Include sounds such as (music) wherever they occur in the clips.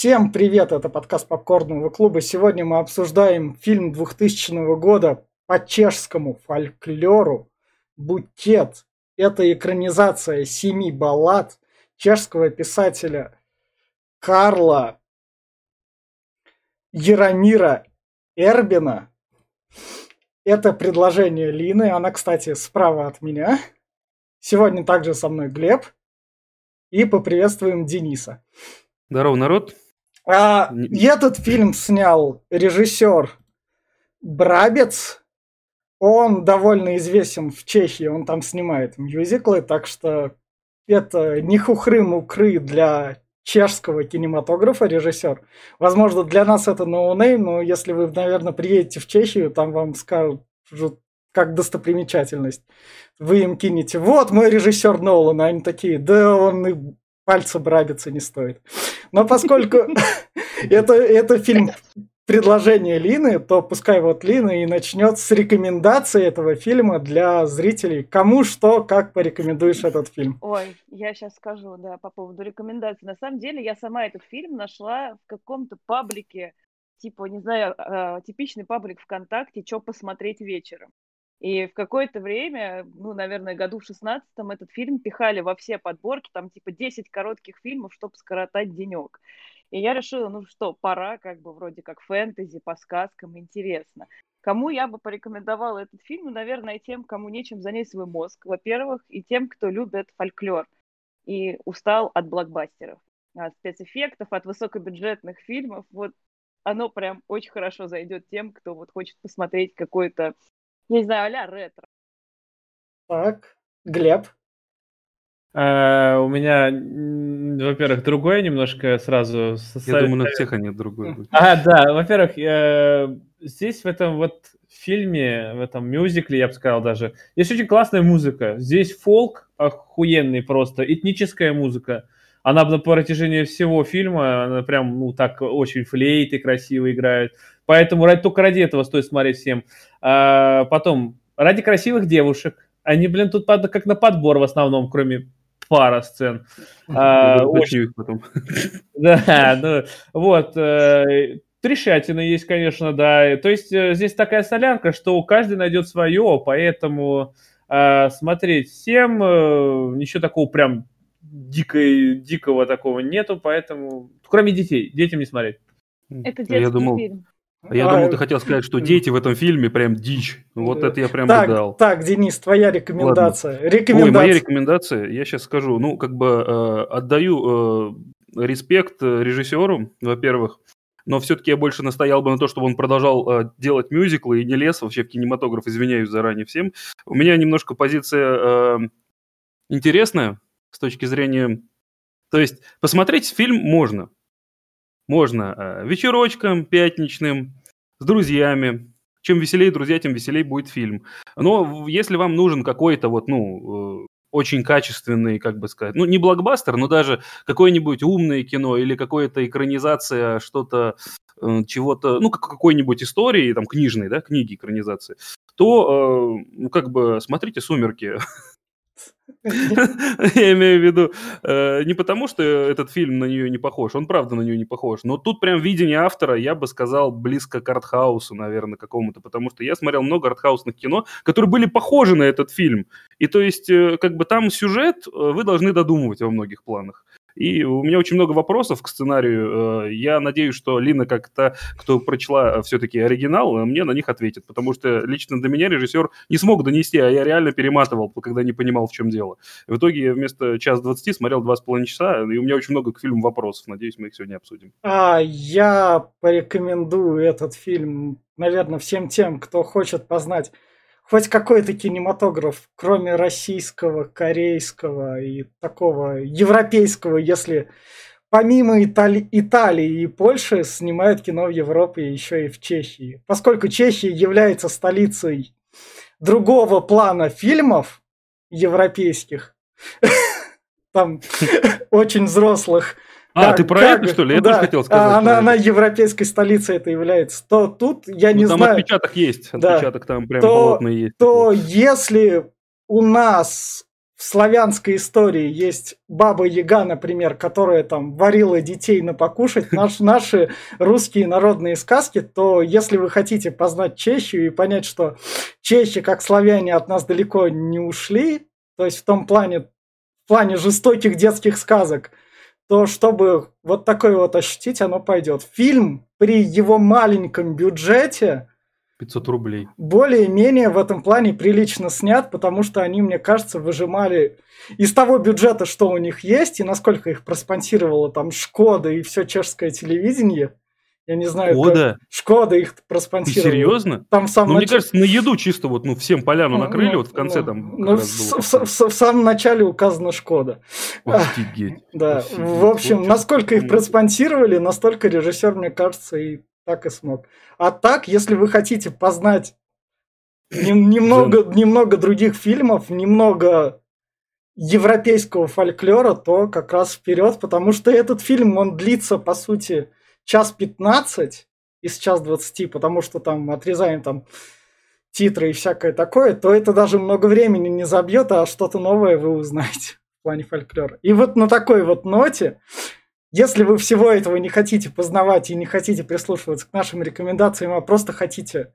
Всем привет, это подкаст Попкорного клуба. Сегодня мы обсуждаем фильм 2000 года по чешскому фольклору «Букет». Это экранизация семи баллад чешского писателя Карла Яромира Эрбина. Это предложение Лины, она, кстати, справа от меня. Сегодня также со мной Глеб. И поприветствуем Дениса. Здорово, народ. А, и этот фильм снял режиссер Брабец. Он довольно известен в Чехии, он там снимает мюзиклы, так что это не хухры-мукры для чешского кинематографа режиссер. Возможно, для нас это no name, но если вы, наверное, приедете в Чехию, там вам скажут как достопримечательность. Вы им кинете, вот мой режиссер Нолан, а они такие, да он и пальца брабиться не стоит. Но поскольку (laughs) это, это фильм предложение Лины, то пускай вот Лина и начнет с рекомендации этого фильма для зрителей. Кому что, как порекомендуешь этот фильм? Ой, я сейчас скажу, да, по поводу рекомендаций. На самом деле, я сама этот фильм нашла в каком-то паблике, типа, не знаю, э, типичный паблик ВКонтакте, что посмотреть вечером. И в какое-то время, ну, наверное, году в шестнадцатом этот фильм пихали во все подборки, там типа 10 коротких фильмов, чтобы скоротать денек. И я решила, ну что, пора, как бы вроде как фэнтези, по сказкам, интересно. Кому я бы порекомендовала этот фильм? Ну, наверное, тем, кому нечем занять свой мозг, во-первых, и тем, кто любит фольклор и устал от блокбастеров, от спецэффектов, от высокобюджетных фильмов. Вот оно прям очень хорошо зайдет тем, кто вот хочет посмотреть какой-то не знаю, а ретро. Так, Глеб. А, у меня, во-первых, другое немножко сразу. Я думаю, на всех они другое будет. А, да, во-первых, здесь в этом вот фильме, в этом мюзикле, я бы сказал даже, есть очень классная музыка. Здесь фолк охуенный просто, этническая музыка. Она на протяжении всего фильма, она прям, ну, так очень флейты красиво играет. Поэтому ради, только ради этого стоит смотреть всем. А, потом, ради красивых девушек. Они, блин, тут как на подбор в основном, кроме пара сцен. (laughs) А, очень... потом. (laughs) Да, ну, вот. Э, Трешатина есть, конечно, да. То есть э, здесь такая солянка, что каждый найдет свое, поэтому э, смотреть всем, ничего такого прям дикой, дикого такого нету, поэтому, кроме детей, детям не смотреть. Это детский я думал, фильм. Я а, думал, ты хотел сказать, что дети в этом фильме прям дичь. Вот это я прям так, дал. Так, Денис, твоя рекомендация. рекомендация. Ой, моя рекомендация, я сейчас скажу. Ну, как бы э, отдаю э, респект режиссеру, во-первых, но все-таки я больше настоял бы на то, чтобы он продолжал э, делать мюзиклы и не лез вообще в кинематограф, извиняюсь заранее всем. У меня немножко позиция э, интересная с точки зрения... То есть посмотреть фильм можно, можно э, вечерочком пятничным, с друзьями. Чем веселее друзья, тем веселее будет фильм. Но если вам нужен какой-то вот, ну, э, очень качественный, как бы сказать, ну, не блокбастер, но даже какое-нибудь умное кино или какая-то экранизация, что-то, э, чего-то, ну, какой-нибудь истории, там, книжной, да, книги экранизации, то, ну, как бы, смотрите «Сумерки», (laughs) (laughs) Я имею в виду э, не потому, что этот фильм на нее не похож, он правда на нее не похож, но тут прям видение автора, я бы сказал, близко к артхаусу, наверное, какому-то, потому что я смотрел много артхаусных кино, которые были похожи на этот фильм. И то есть, э, как бы там сюжет э, вы должны додумывать во многих планах. И у меня очень много вопросов к сценарию. Э, я надеюсь, что Лина, как то, кто прочла все-таки оригинал, мне на них ответит, потому что лично до меня режиссер не смог донести, а я реально перематывал, когда не понимал, в чем дело. В итоге я вместо час двадцати смотрел два с половиной часа, и у меня очень много к фильму вопросов. Надеюсь, мы их сегодня обсудим. А, я порекомендую этот фильм, наверное, всем тем, кто хочет познать хоть какой-то кинематограф, кроме российского, корейского и такого европейского, если помимо Итали- Италии и Польши снимают кино в Европе еще и в Чехии. Поскольку Чехия является столицей другого плана фильмов европейских, (laughs) там очень взрослых, а, ты про как, это, что ли? Я да, тоже хотел сказать. Она, она европейской столицей это является. То тут, я ну, не там знаю... Там отпечаток есть. Отпечаток да, там прям то, есть. То если у нас в славянской истории есть баба Яга, например, которая там варила детей на покушать, наш, (laughs) наши русские народные сказки, то если вы хотите познать Чехию и понять, что чехи, как славяне, от нас далеко не ушли, то есть в том плане, в плане жестоких детских сказок, то чтобы вот такое вот ощутить, оно пойдет. Фильм при его маленьком бюджете 500 рублей. Более-менее в этом плане прилично снят, потому что они, мне кажется, выжимали из того бюджета, что у них есть, и насколько их проспонсировала там Шкода и все чешское телевидение. Я не знаю, Шкода? Как... Шкода их проспонсировала. Ты серьезно? Там в самом ну, нач... мне кажется, на еду чисто вот, ну, всем поляну ну, накрыли, ну, вот в конце ну, там... Ну, в, в, в, в, самом начале указана Шкода. Офигеть. (laughs) Да, Офигеть. в общем, вот насколько их проспонсировали, настолько режиссер, мне кажется, и так и смог. А так, если вы хотите познать немного, немного других фильмов, немного европейского фольклора, то как раз вперед, потому что этот фильм, он длится, по сути, час 15 из час 20, потому что там отрезаем там титры и всякое такое, то это даже много времени не забьет, а что-то новое вы узнаете (laughs) в плане фольклора. И вот на такой вот ноте если вы всего этого не хотите познавать и не хотите прислушиваться к нашим рекомендациям, а просто хотите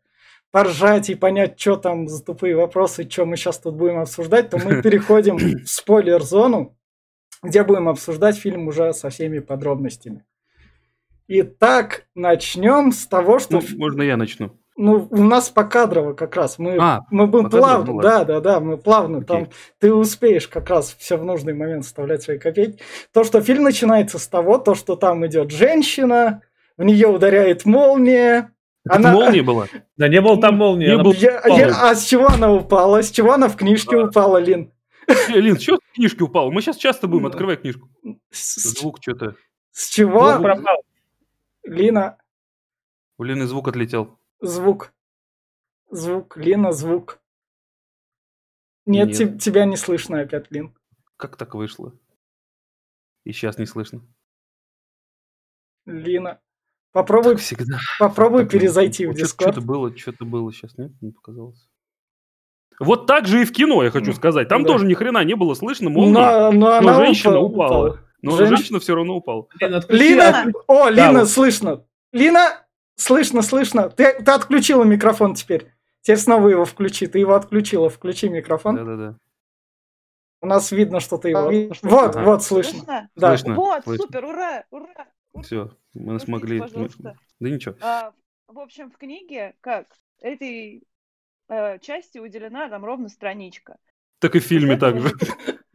поржать и понять, что там за тупые вопросы, что мы сейчас тут будем обсуждать, то мы (laughs) переходим в спойлер-зону, где будем обсуждать фильм уже со всеми подробностями. Итак, начнем с того, что... Ну, можно я начну? Ну, у нас по кадрово как раз. Мы, а, мы будем плавно. Ну, да, да, да, мы плавно. Окей. Там ты успеешь как раз все в нужный момент вставлять свои копейки. То, что фильм начинается с того, то, что там идет женщина, в нее ударяет молния. Это она... молния была? (laughs) Да не было там молнии. Не был... я, я... А с чего она упала? С чего она в книжке а. упала, Лин? Э, Лин, с чего в книжке упала? Мы сейчас часто будем открывать книжку. Звук что-то. С чего? Лина. У Лины звук отлетел. Звук. Звук. Лина, звук. Нет, Нет. Te- тебя не слышно опять, Лин. Как так вышло? И сейчас не слышно. Лина. Попробуй, всегда. попробуй так, перезайти в Дискорд. Что-то было, что-то было сейчас, нет? Не показалось. Вот так же и в кино, я хочу сказать. Там да. тоже ни хрена не было слышно молнии, но, но, но женщина упала. упала. Но Женщ... женщина все равно упала. Лина, Лина! О, Лина, да, слышно. Лина, Слышно, слышно. Ты, ты отключила микрофон теперь. Теперь снова его включи. Ты его отключила. Включи микрофон. Да-да-да. У нас видно, что ты его... Видно, что вот, ага. вот, слышно. Слышно? Да. слышно. Вот, слышно. супер, ура, ура. Все, мы Простите, смогли... Пожалуйста. Да ничего. А, в общем, в книге, как, этой э, части уделена там ровно страничка. Так и в фильме также.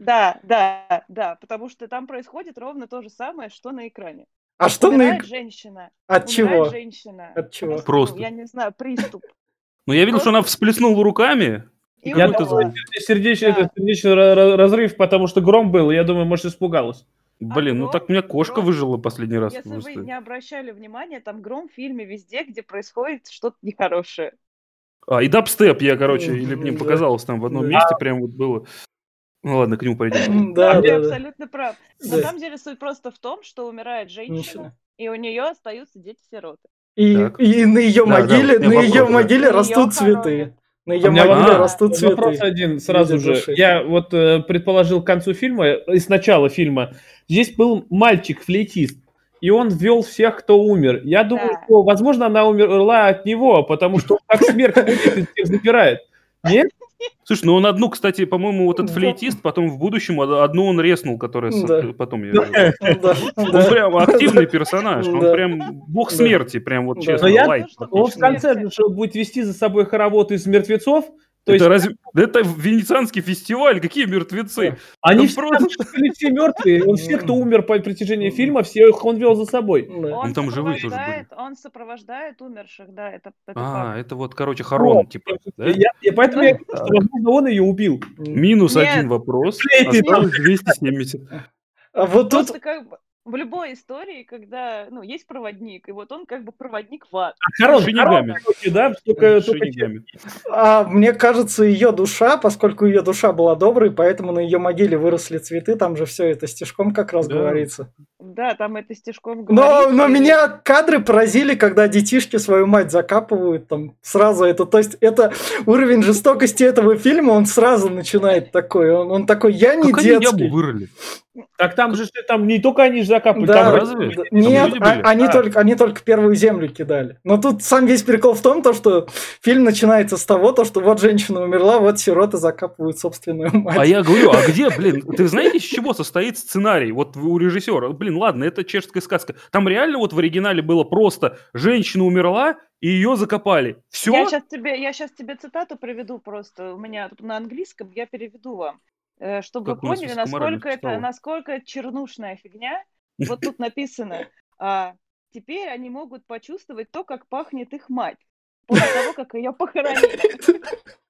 Да, да, да, потому что там происходит ровно то же самое, что на экране. А что Умирает на... женщина. От чего? женщина. От чего? Просто. Я не знаю, приступ. (laughs) Ну, я видел, что она всплеснула руками. И я думаю, сердечный, да. сердечный разрыв, потому что гром был, я думаю, может, испугалась. Блин, а ну гром, так меня кошка гром, выжила последний раз. Если просто. вы не обращали внимания, там гром в фильме везде, где происходит что-то нехорошее. А, и дабстеп я, короче, или мне показалось там в одном месте прям вот было. Ну ладно, к нему пойдем. Да, ты абсолютно прав. На самом деле суть просто в том, что умирает женщина, и у нее остаются дети-сироты. И, и на ее могиле, на ее могиле растут цветы. На ее могиле растут цветы. Вопрос один сразу же. Я вот э, предположил к концу фильма, из начала фильма, здесь был мальчик-флейтист, и он ввел всех, кто умер. Я думаю, да. что, возможно, она умерла от него, потому что он как смерть (laughs) и забирает. Нет? Слушай, ну он одну, кстати, по-моему, вот этот флейтист, потом в будущем одну он резнул, которая да. потом я (laughs) да. Он прям активный персонаж, он прям бог смерти, прям вот честно. лайт. Он в конце будет вести за собой хоровод из мертвецов, то это, есть... разве... это венецианский фестиваль, какие мертвецы? Они все, просто... все мертвые, он все, кто умер по протяжении фильма, всех он вел за собой. Он, там живые тоже были. Он сопровождает умерших, да, это, это А, факт. это вот, короче, Харон, типа, да? Я, поэтому я говорю, что, возможно, он ее убил. Минус Нет. один вопрос, осталось 270. А вот тут... Как бы, в любой истории, когда, ну, есть проводник, и вот он как бы проводник в ад. А Харон, Шинигами. Харон, да, только, только. А мне кажется, ее душа, поскольку ее душа была доброй, поэтому на ее могиле выросли цветы, там же все это стишком как раз Да. говорится. Да, там это стишком Но, говорится, но и- меня кадры поразили, когда детишки свою мать закапывают там сразу это, то есть это уровень жестокости этого фильма, он сразу начинает такой, он, он такой, я не Как они детский. яму вырыли? Так там же там не только они же закапывают, Да, там разве? Там нет, а- они, А. только, они только первую землю кидали. Но тут сам весь прикол в том, то, что фильм начинается с того, то, что вот женщина умерла, вот сироты закапывают собственную мать. А я говорю, а где, блин, ты знаете, из чего состоит сценарий? Вот у режиссера, блин, ладно, это чешская сказка. Там реально вот в оригинале было просто женщина умерла и ее закопали. Все? Я сейчас тебе, я сейчас тебе цитату приведу просто. У меня тут на английском, я переведу вам, чтобы Как вы поняли, насколько это, насколько чернушная фигня. (laughs) Вот тут написано, а, теперь они могут почувствовать то, как пахнет их мать после того, как ее похоронили. (laughs)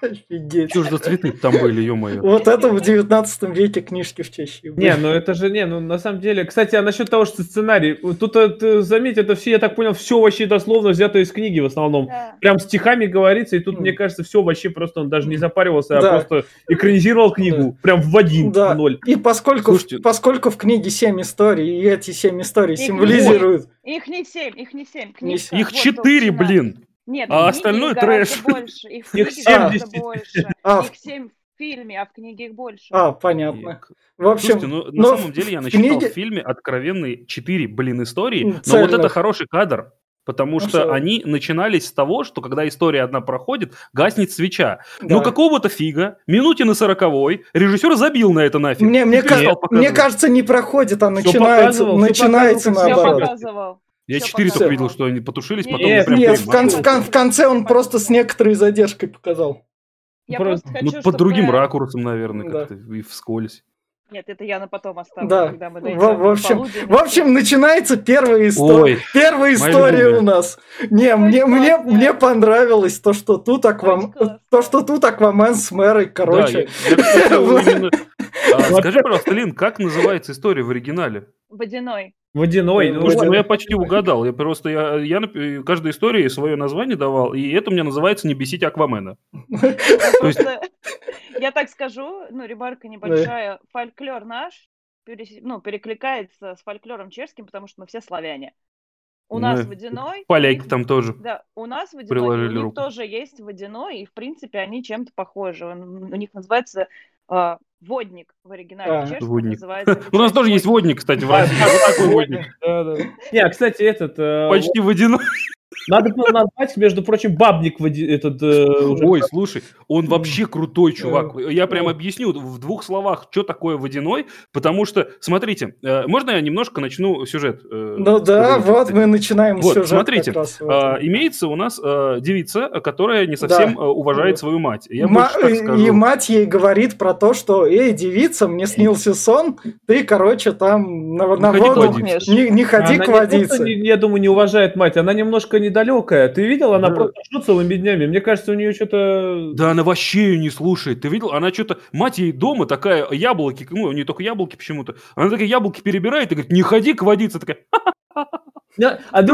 Офигеть. Что ж за цветы там были, ё-моё? Вот это в 19 веке книжки в Чехии были. Не, ну это же не, ну на самом деле, кстати, а насчет того, что сценарий, вот тут э, ты заметь, это все, я так понял, все вообще дословно взято из книги в основном. Да. Прям стихами говорится, и тут, Мгм. мне кажется, все вообще просто он даже не запаривался, а Да. просто экранизировал книгу прям в один, Да. в ноль. И поскольку, Слушайте- поскольку в книге 7 историй, и эти 7 историй Их символизируют... Их не семь, их не семь. Не книга, семь. Их вот четыре, толщина. блин. Нет, а в остальное трэш. больше. Их в Их книге 70. гораздо больше. (laughs) А, Их семь в фильме, а в книге их больше. А, понятно. В общем, Слушайте, ну, на но самом деле я в насчитал книге- в фильме откровенные 4, блин, истории, М, но вот цельных. это хороший кадр. Потому Ну, что всё. они начинались с того, что когда история одна проходит, гаснет свеча. да. Ну какого-то фига, минуте на сороковой, режиссер забил на это нафиг. Мне, мне, И ка- мне кажется, не проходит, а Всё начинается, начинается Все наоборот. показывал. Я четыре только видел, что они потушились, потом нет, прям Нет, в, кон- в кон- в конце он просто с некоторой задержкой показал. Я Просто- просто Ну, хочу, под другим чтобы- ракурсом, наверное, Да. как-то и вскользь. Нет, это я на потом оставлю, Да. когда мы В, дойдем в до общем, в общем, начинается первая история. Ой, Первая история любимая. у нас. Не, мне, мне, классная. мне понравилось то, что тут Аквам... классная. то, что тут Аквамен с Мэрой, да, короче. я- я, (laughs) именно- А, Скажи, пожалуйста, Лин, как называется история в оригинале? Водяной. Водяной. ну, Слушайте, ну вот. я почти угадал. Я просто я, я каждой истории свое название давал, и это у меня называется «Не бесить Аквамена». Я так скажу, ну, ремарка небольшая, фольклор наш ну, перекликается с фольклором чешским, потому что мы все славяне. У нас Ну, водяной... Поляки там тоже. Да, у нас водяной, приложили у них руку. тоже есть водяной, и, в принципе, они чем-то похожи. Он- у них называется а, водник в оригинале. А, чешском водник. называется (laughs) У нас тоже есть водник, кстати, в России. Вот такой водник. Да, да. Не, а, кстати, этот... э, Почти водяной. Надо было назвать, между прочим, бабник води- этот... э, уже. Ой, слушай, он вообще крутой чувак. Я прям объясню в двух словах, что такое водяной, потому что, смотрите, э, можно я немножко начну сюжет? Ну да, вот мы начинаем Вот, сюжет смотрите, А, имеется у нас девица, которая не совсем Да. уважает свою мать. Я больше так и скажу. мать ей говорит про то, что «Эй, девица, мне снился сон, ты, короче, там на, на ходи к воду водице». не, не ходи Она к не водице». не- я думаю, не уважает мать, она немножко недалекая. Ты видел, она Да. просто жжет целыми днями. Мне кажется, у нее что-то... Да она вообще ее не слушает. Ты видел? Она что-то... Мать ей дома такая яблоки, ну, у нее только яблоки почему-то. Она такая яблоки перебирает и говорит, не ходи к водице. Такая, Не,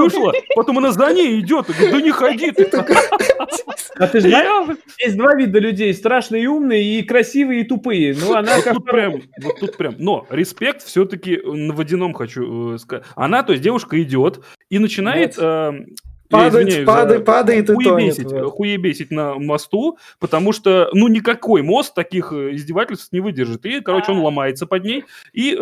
вышла. Потом она за ней идет. говорит, да не ходи ты. (laughs) а ты же знаешь, есть два вида людей. Страшные и умные, и красивые, и тупые. Ну, она Вот как тут прям, вот тут прям. Но респект все-таки на водяном хочу э, сказать. Она, то есть девушка идет и начинает... Извиняюсь падает, за- падает и тонет. вот. хуебесить на мосту, потому что, ну, никакой мост таких э, издевательств не выдержит. И, короче, он А. ломается под ней, и э,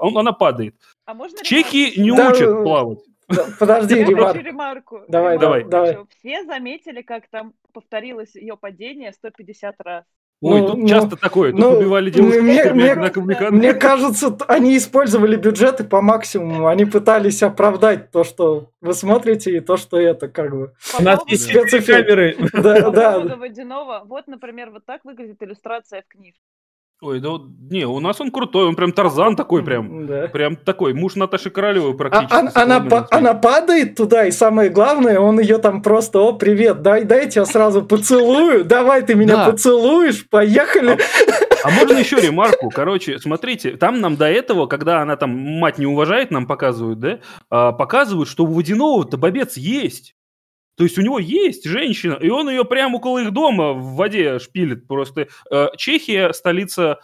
он- она падает. А можно Чехи ремарку? не Да, учат э, плавать. Да, Подожди, Я Римар. хочу ремарку. Давай, Ремарку давай, давай. Все заметили, как там повторилось ее падение 150 раз. Ой, Ну, тут ну, часто такое. Тут ну, убивали девушку мне- мне- на каблуках. Мне кажется, они использовали бюджеты по максимуму. Они пытались оправдать то, что вы смотрите, и то, что это как бы. У нас По есть камеры. Да, По да. водяного, вот, например, вот так выглядит иллюстрация в книжке. Ой, да не, у нас он крутой, он прям Тарзан такой прям, Да. прям такой, муж Наташи Королевой А- практически. она, с она, па- она падает туда, и самое главное, он ее там просто, о, привет, дай, дай я тебя сразу поцелую, давай ты меня Да. поцелуешь, поехали. А можно еще ремарку? Короче, смотрите, там нам до этого, когда она там мать не уважает, нам показывают, да, а, показывают, что у Водяного-то бобец есть. То есть у него есть женщина, и он ее прямо около их дома в воде шпилит. Просто э, Чехия столица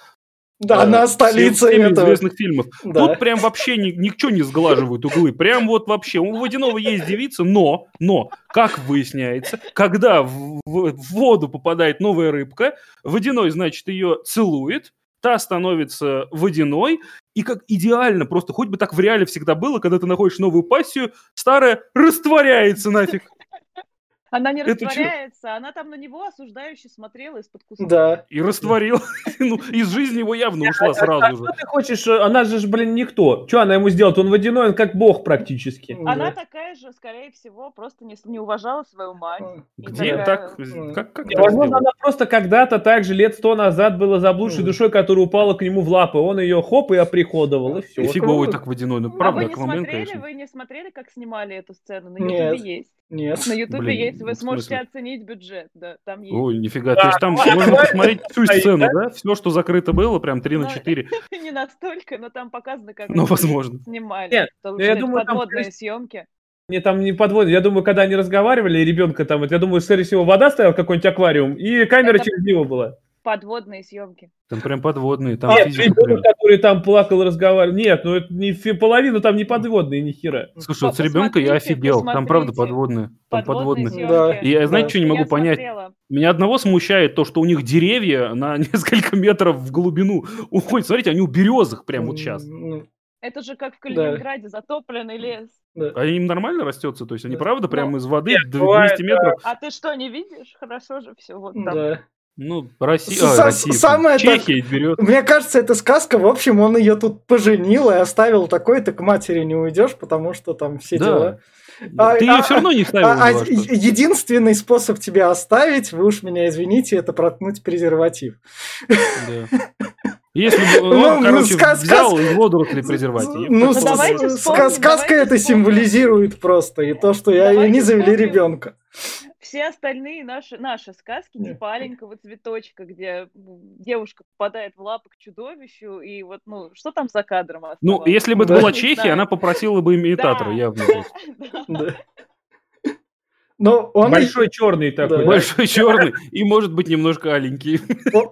Да, э, она всем- столица всеми этого. известных фильмов. Да. Тут прям вообще ни, ничего не сглаживают углы. Прям вот вообще. У Водяного есть девица, но, но, как выясняется, когда в, в- в воду попадает новая рыбка, Водяной, значит, ее целует, та становится водяной, и как идеально, просто хоть бы так в реале всегда было, когда ты находишь новую пассию, старая растворяется нафиг. Она не Это чё? растворяется, она там на него осуждающе смотрела из-под куста. Да. И растворил. (laughs) Ну, из жизни его явно ушла А сразу же. что ты хочешь? э, Она же, ж, блин, никто. Что она ему сделает? Он водяной, он как бог практически. Она Да. такая же, скорее всего, просто не, уважала свою мать. Где такая, так? Как, как Возможно, она просто когда-то так же лет сто назад была заблудшей душой, которая упала к нему в лапы. Он ее хоп и оприходовал, и все. И фиговый так водяной. Ну, А правда, вы не смотрели, конечно. вы не смотрели, как снимали эту сцену? На Нет. Ютубе есть. Нет. На Ютубе Блин, есть, вы в сможете смысле? оценить бюджет, да, там есть. Ой, нифига. Да, То есть там ну, можно посмотреть всю сцену, да? Все, что закрыто было, прям 3 на Ну, 4. (laughs) Не настолько, но там показано, как Ну, возможно. снимали. Нет, Потому ну, что я думаю, там, подводные съемки. Мне там не подводят. Я думаю, когда они разговаривали, и ребенка там, вот, я думаю, скорее всего, вода стояла, какой-нибудь аквариум, и камера через него была. Подводные съемки. Там прям подводные, там Нет, физика прям. ребенок, который там плакал, разговаривал. Нет, ну это не половину там не подводные, ни хера. Слушай, вот с ребенка я офигел. Там правда подводные. Там Подводные подводные. Да. И я, знаете, Да. что не могу Я понять? смотрела. Меня одного смущает то, что у них деревья на (laughs) несколько метров в глубину уходят. Смотрите, они у березах прям вот сейчас. М, Это же как в Калининграде, затопленный лес. да. А им нормально растется? То есть они Да. правда прям Ну, из воды нет, д- бывает, 200 метров? А ты что, не видишь? Хорошо же все вот там. Да. Ну, Россия, С- а, са- Россия, самое Чехия берет. Мне кажется, это сказка. В общем, он ее тут поженил и оставил такой, ты к матери не уйдешь, потому что там все Да. дела. А- Ты а- ее все равно не ставил. А- а единственный способ тебя оставить, вы уж меня извините, это проткнуть презерватив. Да. Если бы (laughs) Ну, он, короче, ска- взял сказ- из водорослей презерватив. Ну, Ну, с- давайте с- вспомним, ска- сказка давайте это вспомним. символизирует просто. И то, что я, они завели ребенка. Все остальные наши, наши сказки, Нет. типа «Аленького цветочка», где девушка попадает в лапы к чудовищу, и вот, ну, что там за кадром Ну, оставалось? если бы это Да. была Чехия, она попросила бы имитатора, Да. явно. (laughs) Да. Да. Но он, Большой черный такой. Да. да? Большой черный и, может быть, немножко аленький.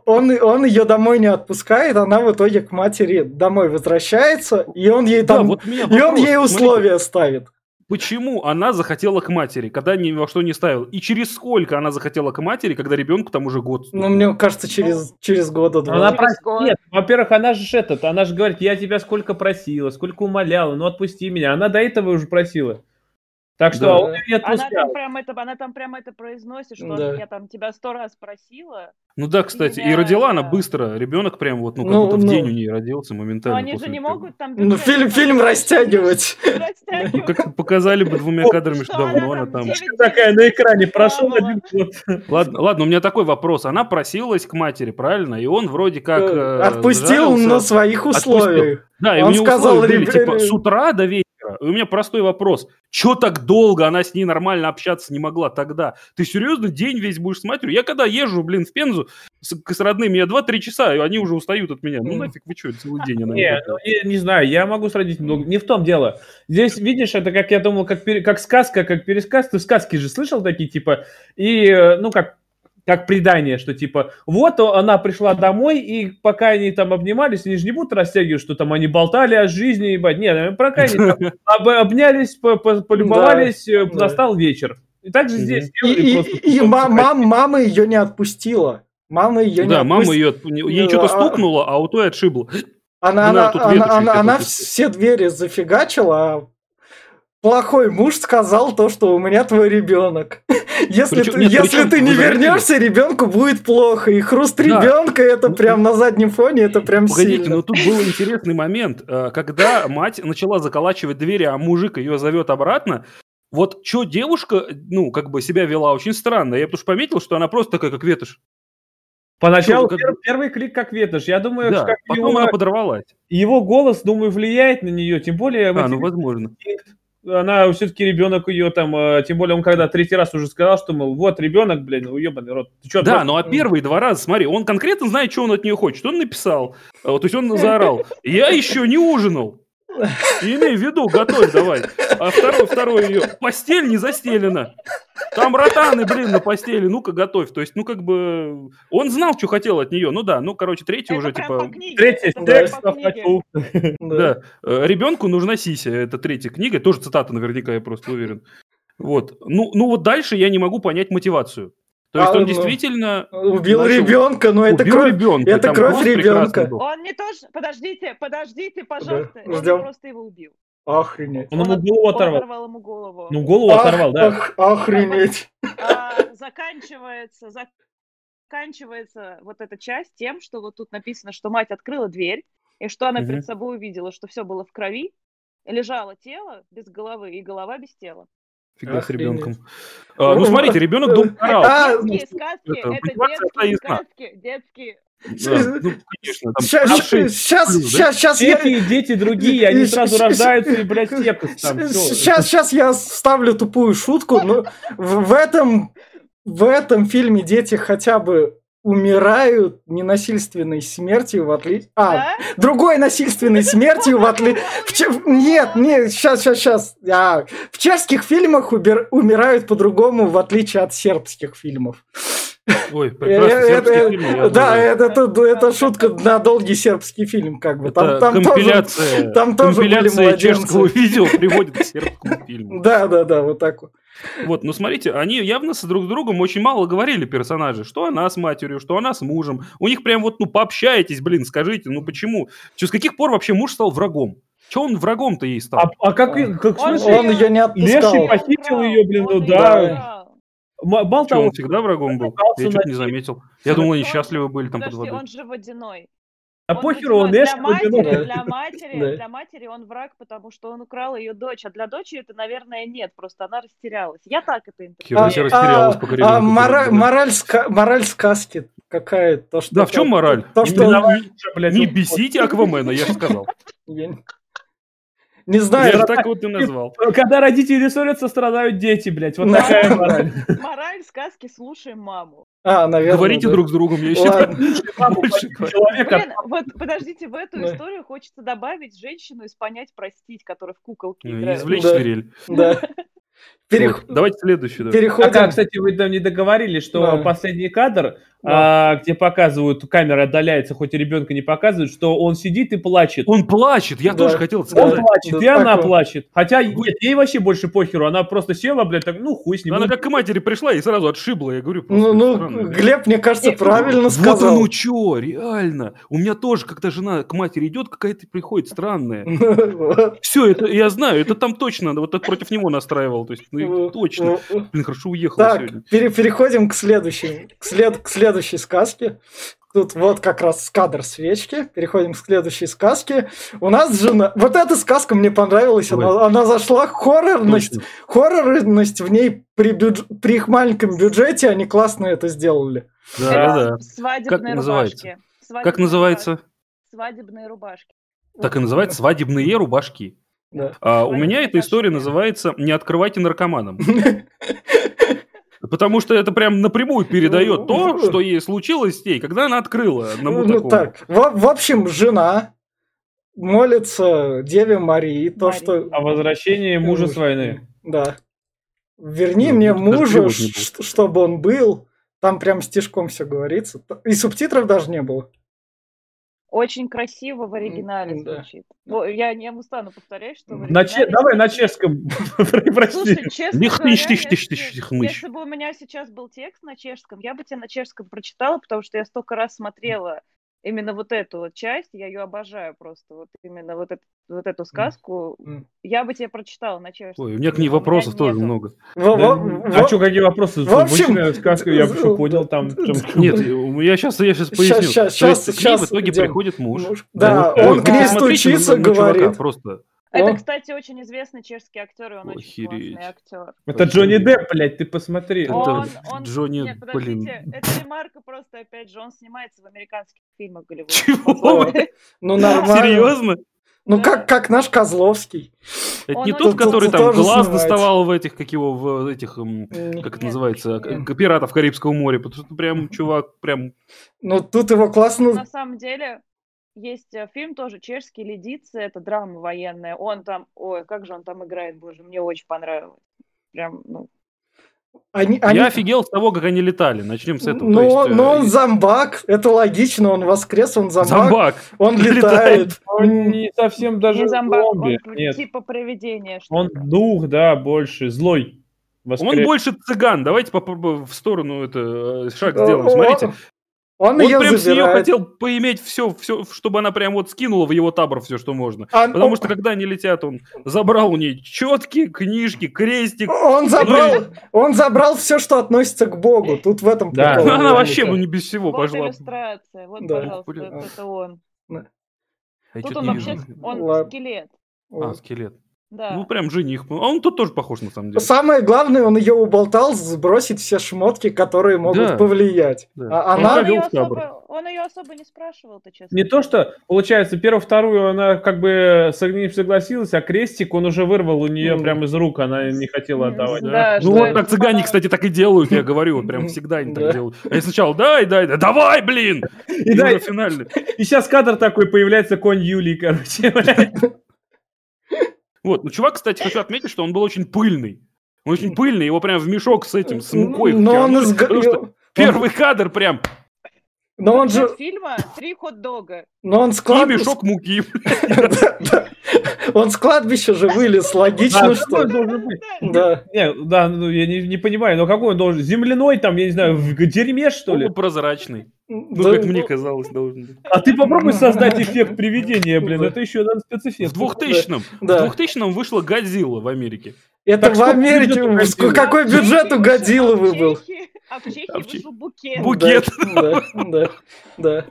он, он ее домой не отпускает, она в итоге к матери домой возвращается, и он ей Да, там... вот у меня и он ей Смотрите, условия ставит. Почему она захотела к матери, когда ни во что не ставил? И через сколько она захотела к матери, когда ребенку там уже год? Ну, мне кажется, через, через года два. Она Через год. Нет, во-первых, она же этот, она же говорит, я тебя сколько просила, сколько умоляла, ну отпусти меня. Она до этого уже просила. Так что Да. Она там, прям это, она там прям это произносит, что Да. я там тебя сто раз просила. Ну да, кстати, и Меня- родила она быстро. Ребенок прям вот, ну, как Ну, будто в ну. день у нее родился Но моментально. они же не этого. могут там... Ну, фильм, (laughs) фильм растягивать. Ну, как показали бы двумя кадрами, что давно она там Такая на экране прошел один год. Ладно, ладно, у меня такой вопрос. Она просилась к матери, правильно? И он вроде как... э, Отпустил сжалился. на своих Отпустил. условиях. Да, и Он у него сказал, условия были, «Ребя- типа, с утра до вечера. И у меня простой вопрос. Че так долго она с ней нормально общаться не могла тогда? Ты серьезно день весь будешь с матерью? Я когда езжу, блин, в Пензу с, с родными, я 2-3 часа, и они уже устают от меня. Ну нафиг, вы что, целый день она Не, ну, не, не знаю, я могу с родителями много. Не в том дело. Здесь, видишь, это как я думал, как, пере- как сказка, как пересказ. Ты сказки же слышал такие, типа, и, э, ну, как как предание, что типа, вот она пришла домой, и пока они там обнимались, они же не будут растягивать, что там они болтали о жизни, ебать. Нет, пока они там (laughs) об- обнялись, по- по- полюбовались, э, да. настал вечер. И так же Мгм. здесь И, и- просто и мам- мама ее не отпустила. Мама ее не Да, мама отпустила. ее, ей что-то а- стукнуло, а у той отшибло. Она, она, тут она, она, она все двери зафигачила, а плохой муж сказал то, что у меня твой ребенок. (laughs) Если, Причем- ты, нет, если причем, ты не заметили? вернешься, ребенку будет плохо. И хруст Да. ребенка это Ну, прям на заднем фоне, это прям Погодите, сильно. но тут был интересный момент, э, когда мать начала заколачивать двери, а мужик ее зовет обратно. Вот что девушка, ну, как бы себя вела очень странно. Я потому что пометил, что она просто такая, как ветошь. Поначалу как первый клик как ветошь. Я думаю, Да, как потом его, она подорвалась. его голос, думаю, влияет на нее. Тем более, А, ну возможно. инстинкт. Она все-таки ребенок ее там, э, тем более он когда третий раз уже сказал, что, мол, вот ребенок, блин, уебаный рот. Ты чё, Да, просто- ну а первые два раза, смотри, он конкретно знает, что он от нее хочет. Он написал, вот, то есть он заорал, я еще не ужинал. Имей в виду, готовь давай. А второй, второй ее, постель не застелена. Там ротаны, блин, на постели, ну-ка готовь. То есть, ну как бы, он знал, что хотел от нее. Ну да, ну короче, третий Это уже типа... Третий хочу. Да, э, ребенку нужна сися, это третья книга, тоже цитата наверняка, я просто уверен. Вот, ну, ну вот дальше я не могу понять мотивацию. То есть А, он ну, действительно Убил Начал- ребенка, но это убил кровь. ребенка. это кровь ребенка. Он не тоже... Подождите, подождите, пожалуйста. Он не ждем. просто его убил. Охренеть. Он ему от- голову он оторвал. оторвал ему голову. Ну, голову Ах, оторвал, да. ох- охренеть. А, заканчивается, заканчивается вот эта часть тем, что вот тут написано, что мать открыла дверь, и что она Мгм. перед собой увидела, что все было в крови, лежало тело без головы и голова без тела. Фига с ребенком. А, ну смотрите, ребенок дом орал. А, Это детские сказки, это, это мотивация детские сказки, детские. Да, ну, конечно, там Сейчас, старший сейчас, плюс, да? сейчас, сейчас я... Дети, дети другие, они сразу рождаются и, блядь, текст там. Сейчас, сейчас я вставлю тупую шутку, но в, в этом в этом фильме дети хотя бы умирают ненасильственной смертью в отличие... А, Да? другой насильственной (laughs) смертью в отличие... Нет, нет, сейчас, сейчас, сейчас. В чешских фильмах убер- умирают по-другому, в отличие от сербских фильмов. Ой, (laughs) Э, прекрасный это- сербский фильм, я Да, это, это, это шутка на долгий сербский фильм, как бы. Там, Это там тоже, компиляция, там тоже были компиляция чешского видео приводит к сербскому (laughs) фильму. Да, да, да, вот так вот. Вот, ну смотрите, они явно с друг с другом очень мало говорили, персонажи, что она с матерью, что она с мужем. У них прям вот, ну, пообщайтесь, блин, скажите, ну почему? Чё, с каких пор вообще муж стал врагом? Че он врагом-то ей стал? А, а как, и- как в Он смысле? Он ее не отпускал. Леший похитил её, блин, ну да. Мало того, он всегда врагом был? Я что-то не заметил. Я думал, они Он- счастливы были там под водой. он же водяной. А Он похеру, он. Леший для матери, для матери, Да. для матери он враг, потому что он украл ее дочь, а для дочери это, наверное, нет, просто она растерялась. Я так это интерпретирую. а мора- убил, да. мораль, ска- мораль сказки какая? То, что Да, в чем мораль? То, Не что... виноват, что, блядь, Не бесите Аквамена, я же сказал. Я не- Я знаю, же так вот и назвал. (laughs) Когда родители ссорятся, страдают дети, блядь. Вот такая (laughs) мораль. Мораль сказки «Слушаем маму». а, наверное, Говорите да. друг с другом, я. (laughs) Человека Блин, вот подождите, в эту Да. историю хочется добавить женщину из «Понять, простить», которая в куколке Ну, играет. Извлечь Да. свирель. Да. Перех- Вот, Давайте следующий. да. А Переходим. как, кстати, вы там не договорили, что Да. последний кадр, Да. а, где показывают, камера отдаляется, хоть и ребенка не показывают, что он сидит и плачет. Он плачет, я Да. тоже хотел Да. Он сказать. плачет, Да и она так он. плачет. Хотя, нет, ей вообще больше похеру. Она просто села, блядь, так, ну хуй с ним. Она Ну, как к матери пришла и сразу отшибла, я говорю. просто Ну, ну, странно. Глеб, мне кажется, И- правильно Вот сказал. оно чё, реально. У меня тоже, когда жена к матери идет, какая-то приходит странная. (laughs) Вот. Все, это я знаю, это там точно, вот это против него настраивал, то есть, ну, точно. Блин, хорошо уехал Так, сегодня. пере- переходим к следующей, к, след- к следующей сказке. Тут вот как раз кадр свечки. Переходим к следующей сказке. У нас жена... Вот эта сказка мне понравилась. Она, она зашла. Хоррорность, Точно. хоррорность в ней при, бюдж- при их маленьком бюджете они классно это сделали. Да, Это да. Свадебные Как называется? рубашки. Свадебные Как называется? Свадебные рубашки. Так и называется свадебные рубашки. Да. А у меня эта история называется «Не открывайте наркоманам». Потому что это прям напрямую передает то, что ей случилось с ней, когда она открыла одному Ну такому. так, в, в общем, жена молится Деве Марии, то, Марии. что... О возвращении мужа с войны. Да. Верни Ну, мне мужа, чтобы он был. Там прям стишком все говорится. И субтитров даже не было. Очень красиво в оригинале да. звучит. Я не устану повторять, что На че- Давай на чешском. (laughs) Прости. Если, бы у меня сейчас был текст на чешском, я бы тебе на чешском прочитала, потому что я столько раз смотрела именно вот эту вот часть, я ее обожаю просто, вот именно вот, эту вот эту сказку, М. я бы тебе прочитала на чешском. Ой, у меня к ней вопросов тоже нету. много. Во- Да, во- А что, какие вопросы? в общем, Обычная сказка, я что (laughs) понял там. в чём- Нет, я сейчас, я сейчас поясню. щас, То есть щас, к ней в итоге идем. приходит муж. Муж- Да, он к ней стучится, чувака, говорит. Просто Это, кстати, очень известный чешский актер, и он очень Охереть. классный актер. Это Джонни Депп, блядь, ты посмотри. Это Он, он, Джонни, нет, блин. подождите, это ремарка просто, опять же, он снимается в американских фильмах Голливуда. Чего? Ну, нормально. Серьезно? Ну, Да. как, как наш Козловский. Это Он не очень- тот, который там глаз доставал в этих, как его, в этих, как это Нет, называется, пиратов Карибского моря, потому что прям чувак прям... Ну, тут его классно... На самом деле, есть э, фильм тоже чешский «Ледицы», это драма военная. Он там, ой, как же он там играет, боже, мне очень понравилось. Прям, ну, Они, они- Я офигел с того, как они летали. Начнем с этого. Но, есть, э, но он зомбак, это логично, он воскрес, он зомбак, зомбак. он (laughs) летает. Он не совсем даже не зомбак, зомби. он Нет, типа привидение. он дух, да, больше, злой. Он Воскрес- больше цыган. Давайте попробуем в сторону это э, шаг сделаем. Смотрите, Он, он ее прям с нее забирает. хотел поиметь все, все, чтобы она прям вот скинула в его табор все, что можно. А- Потому он- что когда они летят, он забрал у нее четки, книжки, крестик. Он забрал, он забрал все, что относится к Богу. Тут в этом Да. прикол. Она наверняка. вообще, ну не без всего Вот пошла. иллюстрация, вот, Да. пожалуйста, Блин. это, это он. Я Тут он вообще, вижу. он Ладно. скелет, А, скелет. Да. Ну, прям жених. А он тут тоже похож, на самом деле. Самое главное, он ее уболтал сбросить все шмотки, которые могут Да. повлиять. Да. А он, она- она... ее особо, он ее особо не спрашивал-то, честно. Не то, что, получается, первую, вторую она как бы с ним согласилась, а крестик он уже вырвал у нее Мгм. прямо из рук, она не хотела отдавать. Да, Да. Ну, вот так цыгане, кстати, так и делают, я (laughs) говорю, прям всегда они так делают. Они сначала дай, дай, дай, давай, блин! И, И, да, уже финально. и сейчас кадр такой появляется, конь Юлии, короче. (laughs) Вот, ну, чувак, кстати, хочу отметить, что он был очень пыльный. Он очень пыльный, его прям в мешок с этим, с мукой Но он втянули, из... потому что Первый кадр прям, Но он же... Фильма «Три хот-дога». Но он с и кладбища... мешок муки. (laughs) Он с кладбища же вылез, логично, что... Да. Не, да, ну я не, понимаю, но какой он должен? Земляной там, я не знаю, в дерьме, что ли? Полупрозрачный. Ну, Да, как мне казалось, должен быть. А ты попробуй создать эффект привидения, блин, это еще надо спецэффект. В 2000-м, Да. в 2000-м вышла «Годзилла» в Америке. Это в Америке. Какой бюджет у Годзиллы был? А в Чехии А в Чехии- вышел букет. Букет. Да, да, да.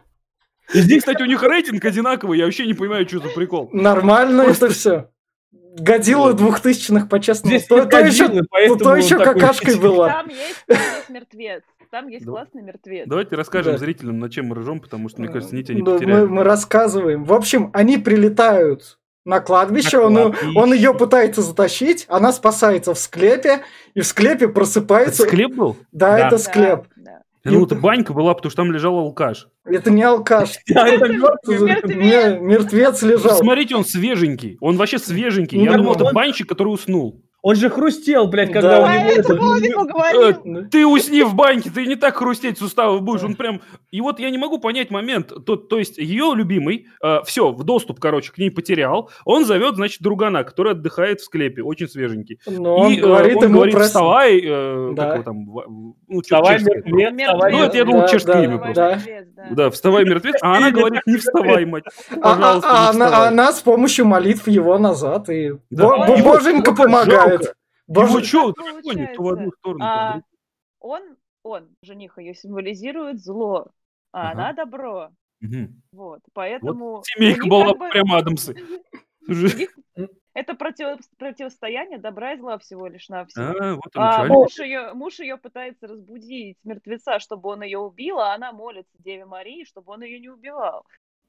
И здесь, кстати, у них рейтинг одинаковый, я вообще не понимаю, что за прикол. Нормально это все. Годзилла двухтысячных, по-честному. Здесь То, еще, ну, то еще какашкой была. Там есть, там есть мертвец. Там есть Да. классный мертвец. Давайте расскажем Да. зрителям, над чем мы ржем, потому что, мне кажется, нить они Да, мы, потеряли. мы рассказываем. В общем, они прилетают на кладбище, На он, кладбище. он ее пытается затащить, она спасается в склепе, и в склепе Это просыпается... склеп был? Да, Да. это склеп. Да, да. Думал, это банька была, потому что там лежал алкаш. Это не алкаш. (laughs) Это. Мертвец. Лежал. Смотрите, он свеженький. Он вообще свеженький. Я Ну, думал, это банщик, который уснул. Он же хрустел, блядь, Да. когда у А него это это... Вовику говорил. Да. Ты усни в баньке, ты не так хрустеть суставы будешь. Он прям... И вот я не могу понять момент. То, то есть ее любимый, все, в доступ, короче, к ней потерял. Он зовет, значит, другана, который отдыхает в склепе, очень свеженький. Но он И, э, говорит он ему говорит, про... вставай, э, Да. как его там, ну, Вставай, чешское. мертвец, вставай, Ну, это я думал, Да, чешское да, имя просто. да. мертвец, да. Да, вставай, мертвец. А она говорит, не вставай, мать. А, Пожалуйста, а- а не она, вставай. она с помощью молитв его назад, и Да. Бо- Его- боженька его помогает. жалко. Боже- Его что, то в одну сторону, А, он, он, жених ее, символизирует зло, а Ага. она добро. Мгм. Вот, поэтому... Семейка у них была как бы- прям Адамсы. (laughs) Это против- противостояние добра и зла всего лишь навсего. А, вот А муж ее, муж ее пытается разбудить мертвеца, чтобы он ее убил, а она молится Деве Марии, чтобы он ее не убивал.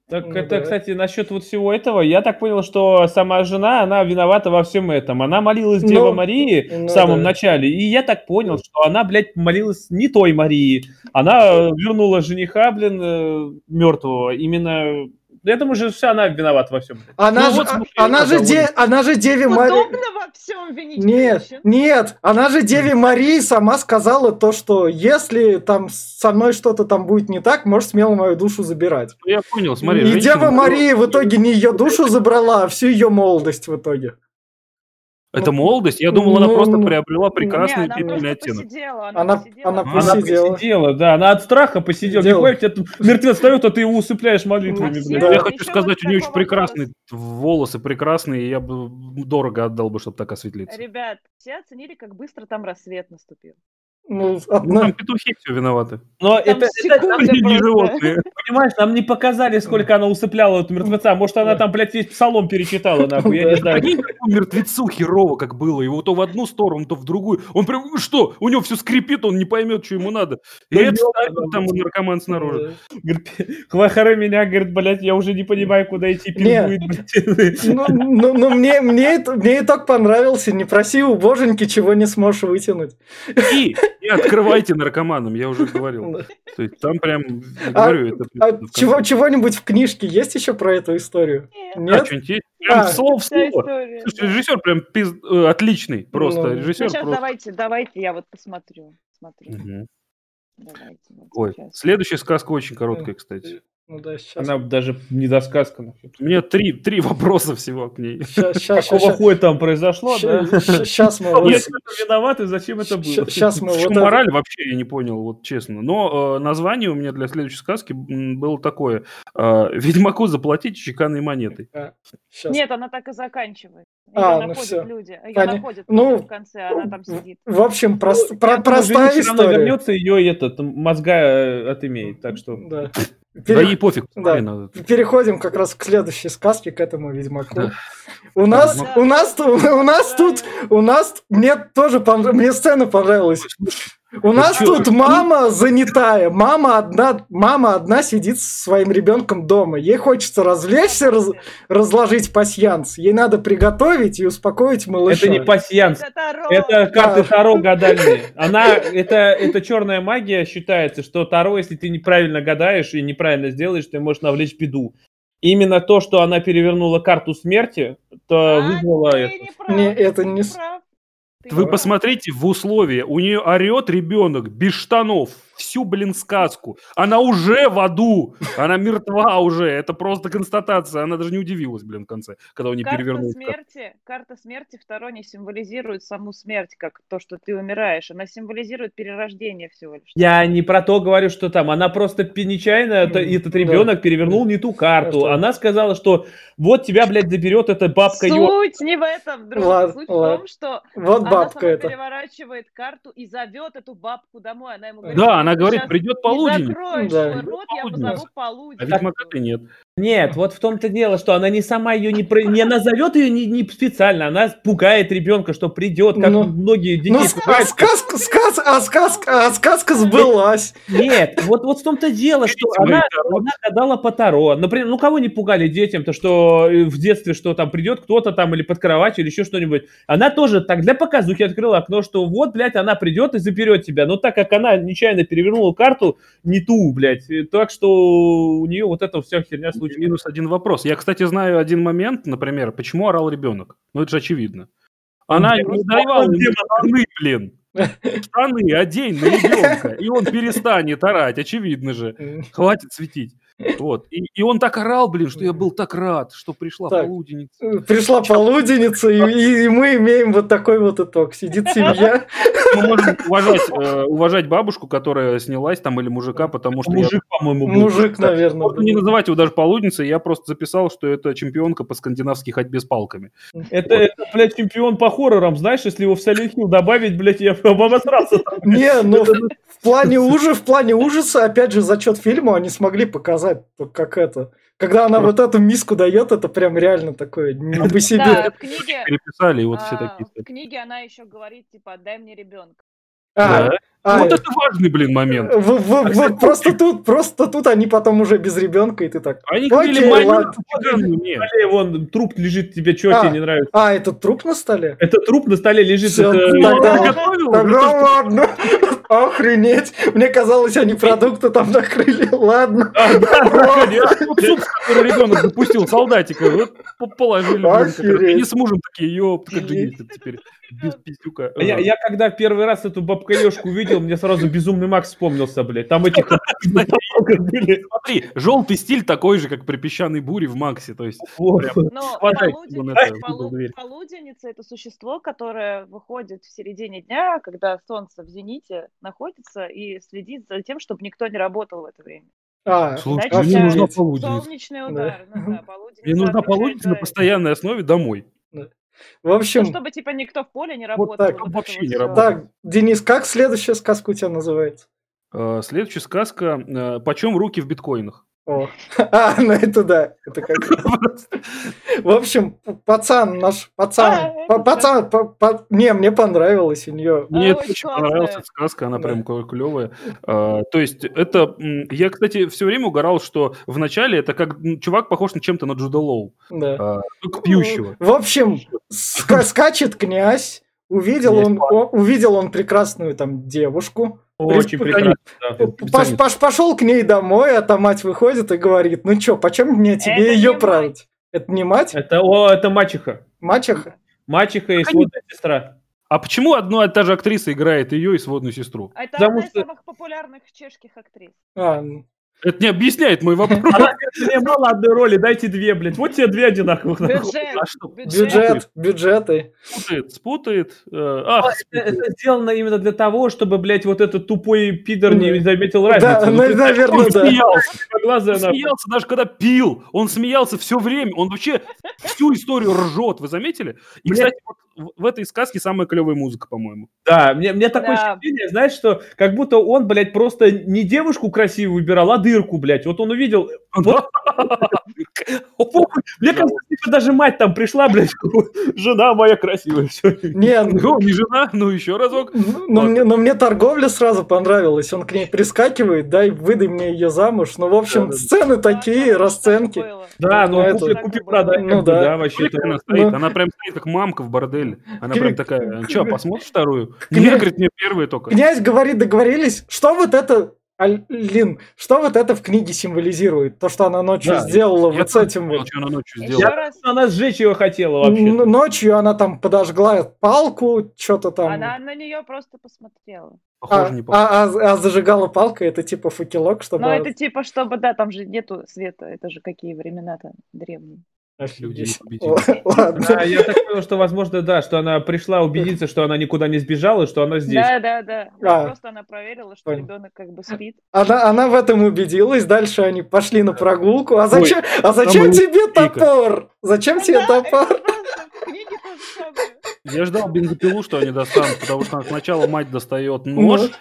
Так Ну это, да. кстати, насчет вот всего этого, я так понял, что сама жена, она виновата во всем этом. Она молилась Ну, Деве Марии ну в самом да. начале, и я так понял, что она, блядь, молилась не той Марии. Она э, вернула жениха, блин, мертвого. Именно... Я думаю, что вся она виновата во всем. Она Ну же, вот смотри, она, это же де- она же Деве Марии... Удобно во всем винить Нет, женщин. нет, она же Деве Марии сама сказала то, что если там со мной что-то там будет не так, можешь смело мою душу забирать. Ну, Я понял, смотри. и женщина- Дева Мария в итоге не ее душу забрала, а всю ее молодость в итоге. Это молодость? Я думал, она Ну, просто ну, приобрела Не, прекрасный пепельный просто оттенок. посидела. Она, Она- посидела. она Она Посидела. посидела, да, она от страха посидела. Не Делала. понимаете, это мертвец встает, а ты его усыпляешь молитвами, Ну, блядь. Да. Я хочу Ещё сказать, вот у нее очень прекрасные волосы, прекрасные, и я бы дорого отдал бы, чтобы так осветлиться. Ребят, все оценили, как быстро там рассвет наступил. Ну, Ну, одна... там петухи все виноваты. Но Там это, это Они не животные. (laughs) понимаешь, нам не показали, сколько она усыпляла эту мертвеца. Может, она там, блядь, весь псалом перечитала, (laughs) нахуй, я не знаю. Мертвецу херово, как было. Его то в одну сторону, то в другую. Он прям, «Ну что? У него все скрипит, он не поймет, что ему надо. И это там наркоман снаружи. Хвахары меня, говорит, блядь, я уже не понимаю, куда идти, пиздует, (laughs) блядь. Ну, ну, ну, мне, мне итог понравился. Не проси у боженьки, чего не сможешь вытянуть. И, и открывайте наркоманам, я уже говорил. То есть там прям, А- говорю, это... А чего, чего-нибудь в книжке есть еще про эту историю? Нет, А, что-нибудь есть? Прям А. слово в слово. история. Слушай, да. режиссер прям пиз- э, отличный, просто Ну. Ну, режиссер сейчас просто. давайте, давайте, я вот посмотрю. Смотрю. Мгм. Давайте. вот Ой, сейчас. следующая сказка очень короткая, кстати. Ну да, сейчас. Она даже не досказка. нахуй. У меня три, три вопроса всего к ней. Сейчас, сейчас, Какого хуя там произошло, да? сейчас мы... Нет, вот- кто виноват и зачем это было? Сейчас мы В вот чем это- мораль вообще я не понял, вот честно. Но э, название у меня для следующей сказки было такое: э, Ведьмаку заплатить чеканной монетой. А, щас. Нет, она так и заканчивает. Ее А, ну находят всё. люди. Ее Поня- находят ну, в конце, она там сидит. В общем, прост- Ну, про- простая история. вернется, ее этот, мозга э, отымеет, так что... Да. Да Пере- ей пофиг, Да. Переходим как раз к следующей сказке, к этому Ведьмаку. Да. У нас, Да. у нас, у нас тут, у нас, мне тоже понрав- мне сцена понравилась. У нас чё? тут мама занятая, мама одна, мама одна сидит со своим ребенком дома. Ей хочется развлечься, раз- разложить пасьянс. Ей надо приготовить и успокоить малыша. Это не пасьянс, Это Таро. это карты Да. Таро гадальные. (laughs) Она, это, это черная магия считается, что Таро, если ты неправильно гадаешь и неправильно сделаешь, ты можешь навлечь беду. Именно то, что она перевернула карту смерти, то А, вызвало это. не это не прав. Ты Вы посмотрите в условия. У нее орет ребенок без штанов. Всю, блин, сказку. Она уже в аду. Она мертва уже. Это просто констатация. Она даже не удивилась, блин, в конце, когда у нее перевернули. смерти, карта смерти второй не символизирует саму смерть, как то, что ты умираешь. Она символизирует перерождение всего лишь. Я не про то говорю, что там. Она просто нечаянно, М, этот да. ребенок перевернул не ту карту. Что? Она сказала, что вот тебя, блядь, заберет эта бабка. Суть не в этом, друг. Ладно, Суть ладно. в том, что Вот она бабка сама это. переворачивает карту и зовет эту бабку домой. Она ему говорит, Да, «Если она говорит, придет не полудень. закроешь Да. рот, я позову полудень. А ведьмака-то нет. Нет, вот в том-то дело, что она не сама ее не, про- не назовет ее не, не специально, она пугает ребенка, что придет, как Ну, многие детей Ну, пугают. сказка, сказка, а сказка, а сказка сбылась. Нет, вот, вот в том-то дело, что она, она гадала по Таро. Например, ну кого не пугали детям-то, что э, в детстве, что там придет кто-то там или под кроватью, или еще что-нибудь. Она тоже так для показухи открыла окно, что вот, блядь, она придет и заберет тебя. Но так как она нечаянно перевернула карту, не ту, блядь, э, так что у нее вот эта вся херня случилась. Минус один вопрос. Я, кстати, знаю один момент, например, почему орал ребенок. Ну, это же очевидно. Она Ну, не давала ему штаны, блин. Штаны одень на ребенка, и он перестанет орать, очевидно же. Хватит светить. Вот. И, и он так орал, блин, что я был так рад, что пришла Так. полуденница. Пришла полуденница, и, и- и мы имеем вот такой вот итог. Сидит семья. Мы можем уважать, э, уважать бабушку, которая снялась там, или мужика, потому что я Мужик, по-моему, был. Мужик, наверное. Можно не называть его даже полудницей, я просто записал, что это чемпионка по скандинавской ходьбе с палками. Это, это, блядь, чемпион по хоррорам, знаешь, если его в Silent Hill добавить, блядь, я бы обосрался. Не, ну в плане (laughs) ужаса, в плане ужаса, опять же, за счет фильма они смогли показать, то как это. Когда она вот эту миску дает, это прям реально такое, не по Да, себе. в книге, Переписали, и вот все а, такие. в книге она еще говорит, типа, отдай мне ребенка. А, Да. а, Вот это важный, блин, момент. в- в- в- просто тут, просто тут они потом уже без ребенка, и ты так. Они Окей, ладно. Далее вон труп лежит, тебе что А. тебе не нравится? А, этот труп на столе? Это труп на столе лежит. Всё, это- тогда- Приготовил? Тогда ладно. (laughs) Охренеть. Мне казалось, они продукты там накрыли. Ладно. А, суп, который ребенок запустил, солдатика, положили. Они с мужем такие, ёп, как же теперь без пиздюка. А Я, я когда первый раз эту бабкаешку увидел, мне сразу безумный Макс вспомнился, блядь. Там этих. (laughs) Смотри, желтый стиль такой же, как при песчаной буре в Максе, то есть (laughs) (laughs) полуденница, это, существо, которое выходит в середине дня, когда солнце в зените находится и следит за тем, чтобы никто не работал в это время. А, Слушай, Иначе мне нужна полуденница. Солнечный удар. Ну, да, полуденница Мне нужна полуденница на постоянной основе домой. В общем... Ну, чтобы, типа, никто в поле не работал. Вот так. Вот Вообще не работал. Так, Денис, как следующая сказка у тебя называется? Uh, следующая сказка uh, «Почем руки в биткоинах?» О. (laughs) А, ну это да. Это как... В общем, пацан, наш пацан, а, пацан, не, мне понравилось у нее. Мне очень понравилась эта сказка, она прям клевая. А, то есть это, я, кстати, все время угорал, что в начале это как чувак похож на чем-то на Джуда Лоу. Да. А, пьющего. В общем, скачет князь, увидел он, увидел он прекрасную там девушку, очень прекрасно. Паш, Паш пошел к ней домой, а там мать выходит и говорит, ну чё, почем мне тебе ее править? Это не мать? Это, о, это мачеха. Мачеха? Мачеха и сводная сестра. А почему одна и та же актриса играет ее и сводную сестру? Это Потому одна из самых популярных чешских актрис. А, ну. Это не объясняет мой вопрос. Мне мало одной роли, дайте две, блядь. Вот тебе две одинаковых. Бюджет, а что? бюджет, бюджеты. Спутает, спутает. Э, ах, это, это сделано именно для того, чтобы, блядь, вот этот тупой пидор не заметил разницу. Да, ну, наверное, он да. Смеялся, глаза он смеялся даже когда пил. Он смеялся все время. Он вообще всю историю ржет. Вы заметили? И, кстати, вот в этой сказке самая клевая музыка, по-моему. Да, мне, мне такое да. ощущение, знаешь, что как будто он, блядь, просто не девушку красивую выбирал, а дырку, блядь. Вот он увидел... (laughs) (laughs) Мне кажется, типа даже мать там пришла, блядь, (laughs) жена моя красивая. Не, (laughs) ну не жена, ну еще разок. Но мне, но мне торговля сразу понравилась. Он к ней прискакивает, дай, выдай мне ее замуж. Ну, в общем, сцены такие, расценки. Да, ну купи, купи продай, ну да. вообще ну. Она прям стоит как мамка в борделе. Она прям такая, что, посмотришь вторую? Нет, говорит, мне первые только. Князь говорит, договорились, что вот это Алин, что вот это в книге символизирует? То, что она ночью да, сделала вот с этим вот. Что она ночью сделала. Я, она сжечь его хотела вообще. Ночью она там подожгла палку, что-то там. Она на нее просто посмотрела. Похоже, а, не похоже. А, а, а зажигала палка, это типа факелок, чтобы... Ну, это типа, чтобы, да, там же нету света, это же какие времена-то древние. Людей Ладно. я так понял, что, возможно, да, что она пришла убедиться, что она никуда не сбежала, что она здесь. Да, да, да. А. Просто она проверила, что ребенок как бы спит. Она, она в этом убедилась. Дальше они пошли на прогулку. А зачем, Ой, а зачем тебе топор? Зачем тебе топор? (laughs) Я ждал бензопилу, что они достанут, потому что сначала мать достает нож,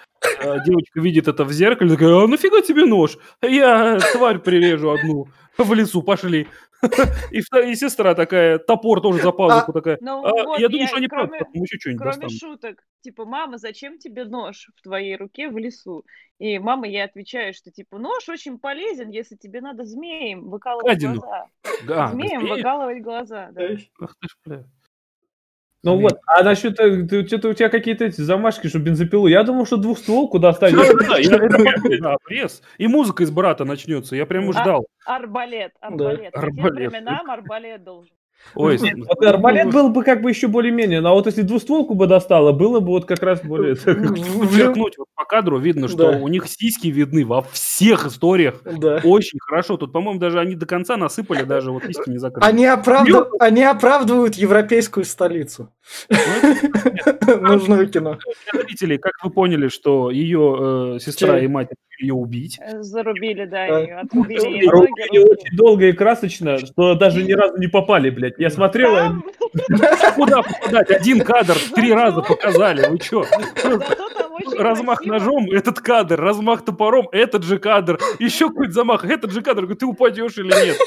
девочка видит это в зеркале, такая, а нафига тебе нож? Я тварь прирежу одну в лесу, пошли. (laughs) И, и сестра такая, топор тоже за пазуху а, такая. Ну, а, вот я думаю, что они кроме, правда, еще что-нибудь Кроме достанут. шуток, типа, мама, зачем тебе нож в твоей руке в лесу? И мама ей отвечает, что, типа, нож очень полезен, если тебе надо змеем выкалывать Гадину. глаза. А, змеем выкалывать глаза, да. Ах ты ж, бля. Ну вот, а насчет, э, что-то у тебя какие-то эти замашки, что бензопилу. Я думал, что двухстволку достанешь. Да, пресс. И музыка из брата начнется. Я прямо а, ждал. Арбалет, арбалет. По тем временам арбалет должен. Ой, вот арбалет был бы как бы еще более-менее, но вот если двустволку бы достало, было бы вот как раз более... Подчеркнуть, (laughs) вот по кадру видно, что у них сиськи видны во всех историях. Очень хорошо. Тут, по-моему, даже они до конца насыпали, даже вот сиськи не закрыли. Они, оправдыв... они оправдывают европейскую столицу. Ну, (laughs) Нужное кино. Зрители, как вы поняли, что ее э, сестра и мать ее убить. Э, зарубили, да, ее отрубили. Рубили очень долго и красочно, что даже ни разу не попали, блядь. Я смотрела... Куда попадать? Один кадр три раза показали. Вы чё? Размах ножом, этот кадр. Размах топором, этот же кадр. Еще какой-то замах, этот же кадр. Ты упадешь или нет?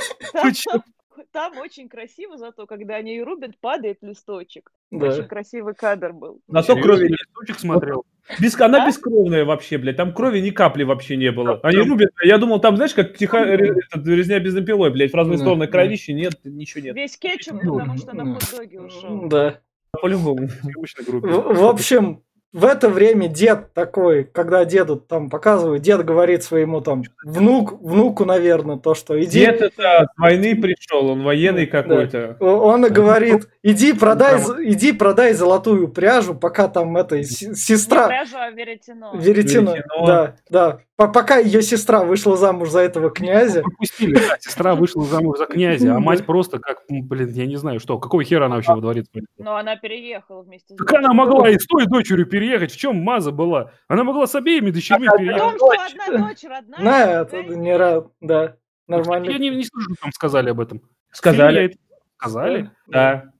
Там очень красиво, зато когда они ее рубят, падает листочек. Да. Очень красивый кадр был. На то крови листочек смотрел. Без, она а? бескровная вообще, блядь. Там крови ни капли вообще не было. Они рубят. Я думал, там, знаешь, как тихо, этот, резня бензопилой, блядь, в разные стороны кровищи, нет, ничего нет. Весь кетчуп, потому что на хот-доге ушел. Да. По-любому. В общем, в это время дед такой, когда деду там показывают, дед говорит своему там внук, внуку, наверное, то, что иди... Дед это от войны пришел, он военный какой-то. Да. Он и говорит, иди продай, иди продай золотую пряжу, пока там эта сестра... Не пряжу, а веретено. Веретено, веретено. да, да пока ее сестра вышла замуж за этого князя. Пропустили, да, сестра вышла замуж за князя, а мать просто как, блин, я не знаю, что, какого хера она вообще во дворец Но она переехала вместе с Так она могла и с той дочерью переехать, в чем маза была? Она могла с обеими дочерьми переехать. В том, что одна дочь родная. Да, это не рад, да, нормально. Я не, не слышу, там сказали об этом. Сказали. Сказали? Да.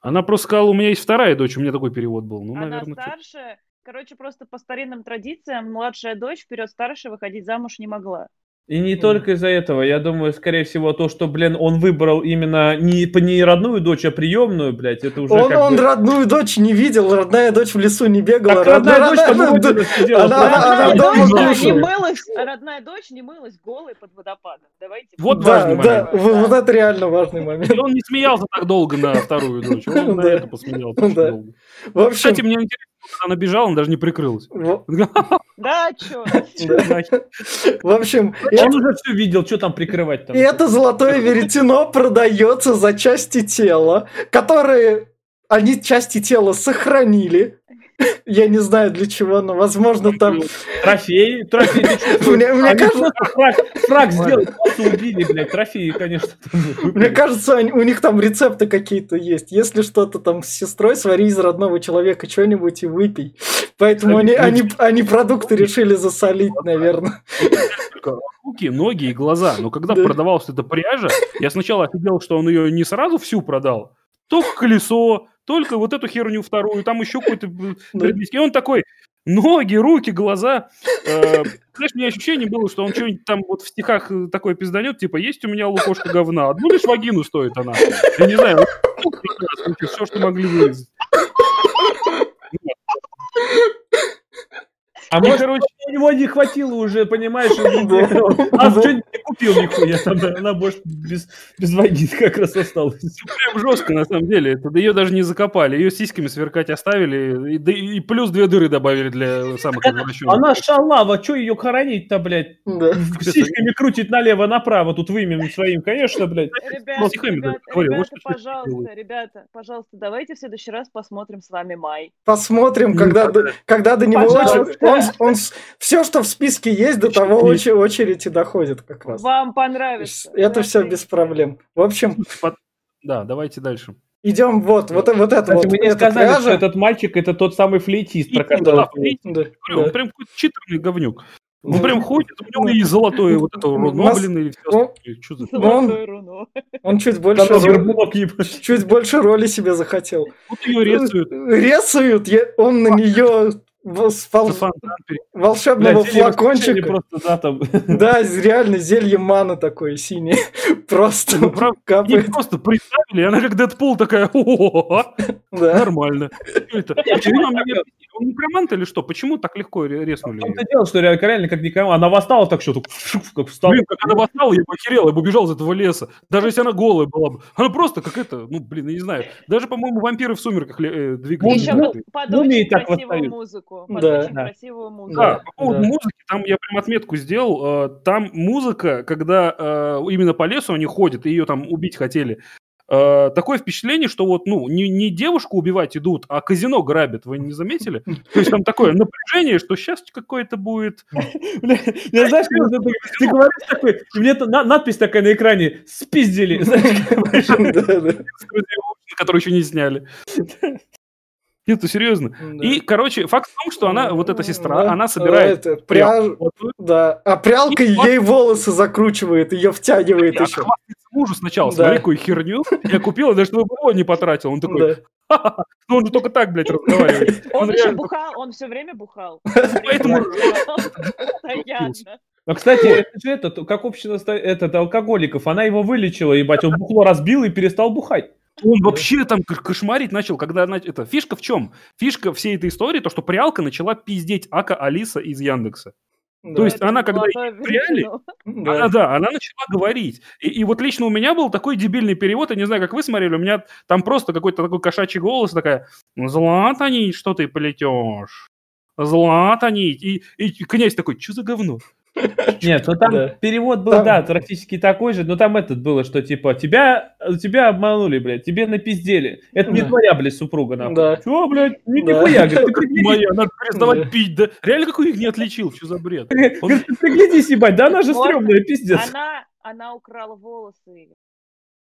Она просто сказала, у меня есть вторая дочь, у меня такой перевод был. Ну, Она наверное, старше, короче, просто по старинным традициям младшая дочь вперед старшей выходить замуж не могла. И не только из-за этого. Я думаю, скорее всего, то, что, блин, он выбрал именно не, не родную дочь, а приемную, блядь, это уже Он, как он бы- родную дочь не видел, родная дочь в лесу не бегала. Так родная родная- сидела, дочь, да, не кушает. мылась, родная дочь не мылась голой под водопадом. Давайте. Вот будем важный Да, да, момент. вот вот это реально важный момент. И он не смеялся так долго на вторую дочь. Он на Да. это посмеялся Да. В общем, Кстати, мне интересно, она бежала, она даже не прикрылась. в, Да, чё? да. в общем, Он уже все видел, что там прикрывать там. и это золотое веретено продается за части тела, которые они части тела сохранили. Я не знаю для чего, но возможно там... Трофей, трофей? (laughs) Мне, Они кажется, фраг, просто убили, блядь, трофеи, конечно. Мне кажется, у них там рецепты какие-то есть. Если что-то там с сестрой, свари из родного человека что-нибудь и выпей. Поэтому они, они, они продукты решили засолить, наверное. Руки, ноги и глаза. Но когда Да. продавалась эта пряжа, я сначала офигел, что он ее не сразу всю продал, только колесо, только вот эту херню вторую, там еще какой-то Да. предмет. И он такой, ноги, руки, глаза. Э, Знаешь, у меня ощущение было, что он что-нибудь там вот в стихах э, такое пизданет, типа, есть у меня лукошка говна, одну лишь вагину стоит она. Я не знаю, все, что могли вырезать. (laughs) А может, короче, у него не хватило уже, понимаешь, а что-нибудь не купил нихуя, там, она, может, без, без вагин как раз осталась. прям жестко, на самом деле. Это, да ее даже не закопали. Ее сиськами сверкать оставили. И, да и плюс две дыры добавили для самых извращенных. Она шалава, что ее хоронить-то, блядь? Да. Сиськами крутит налево-направо, тут вымем своим, конечно, блядь. Ребята, стихами ребята, ребята, что пожалуйста, ребята, пожалуйста, давайте в следующий раз посмотрим с вами май. Посмотрим, Ну, когда, когда до него очередь. Он, он, все, что в списке есть, до того очи- очередь и доходит как раз. Вам понравится. Это все без проблем. В общем, Да, давайте дальше. идем вот, вот, вот это Кстати, вот. вы не сказали, что пряжа. этот мальчик это тот самый флейтист, про Да, которого... флейтист. Да, Говорю, Он да. прям какой-то читерный говнюк. Он Да. прям ходит, у него и золотое вот это Нас- Ноблин или все Ну, остальное. Чё за- Золотое руно. Он чуть больше, роли, чуть больше роли себе захотел. Вот ее рисуют. Рисуют, я- он на нее пере- волшебного зелье флакончика. просто, да, там. (laughs) Да, реально зелье маны такое синее. (laughs) Просто Ну, правда, Ей капает. просто представили, и она как Дэдпул такая, (laughs) «О, Да. нормально. Что это? Почему нам не объяснили? Он некромант или что? Почему так легко резнули том-то её? дело, что реально, реально как никому. Она восстала так что, как встала. Блин, как она восстала, я бы охерел, я бы убежал из этого леса. Даже если она голая была бы. Она просто как это, ну, блин, я не знаю. Даже, по-моему, вампиры в сумерках э, двигались. Еще Ну, под очень красивую музыку. Под Да. очень Да. красивую музыку. Да, Да, по поводу да. музыки, там я прям отметку сделал. э, Там музыка, когда э, именно по лесу они ходят, и ее там убить хотели. Э, Такое впечатление, что вот, ну, не, не девушку убивать идут, а казино грабят. Вы не заметили? То есть там такое напряжение, что сейчас какое-то будет... (laughs) Я знаешь, ты, говоришь такой, мне надпись такая на экране, спиздили. (laughs) Который еще не сняли. Это серьезно. Да. И, короче, факт в том, что она, вот эта сестра, Да. она собирает Это, пряж... Да. А прялка И ей волосы закручивает, ее втягивает Я еще. хвастается мужу сначала, Да. смотри, какую херню я купил, я даже чтобы его не потратил. Он такой, Да. Ну он же только так, блядь, разговаривает. (laughs) Он, Он еще реально бухал, он все время бухал. (laughs) Поэтому- Постоянно. Ну, кстати, это же это, то- как общество этот, алкоголиков, она его вылечила, ебать, он бухло разбил и перестал бухать. Он вообще там кошмарить начал, когда. Это, фишка в чем? Фишка всей этой истории, то, что прялка начала пиздеть Ака Алиса из Яндекса. Да. То есть она, когда пряли. (laughs) Да. Она, да, она начала говорить. И, и вот лично у меня был такой дебильный перевод, я не знаю, как вы смотрели, у меня там просто какой-то такой кошачий голос, такая, Злата нить, что ты плетешь? Злата нить. И, и князь такой, что за говно? Нет, ну там Да. перевод был, Там- да, практически такой же, но там этот было, что типа тебя, тебя обманули, блядь, тебе напиздели. Это не Да. твоя, блядь, супруга, нахуй. Да. Чё, блядь, ни- Да. нихуя, говорит, ты Не моя, надо переставать Да. пить, да? Реально какой их не отличил, что за бред? (laughs) Он- говорит, ты приглядись, ебать, да она же стрёмная, пиздец. Она, она украла волосы.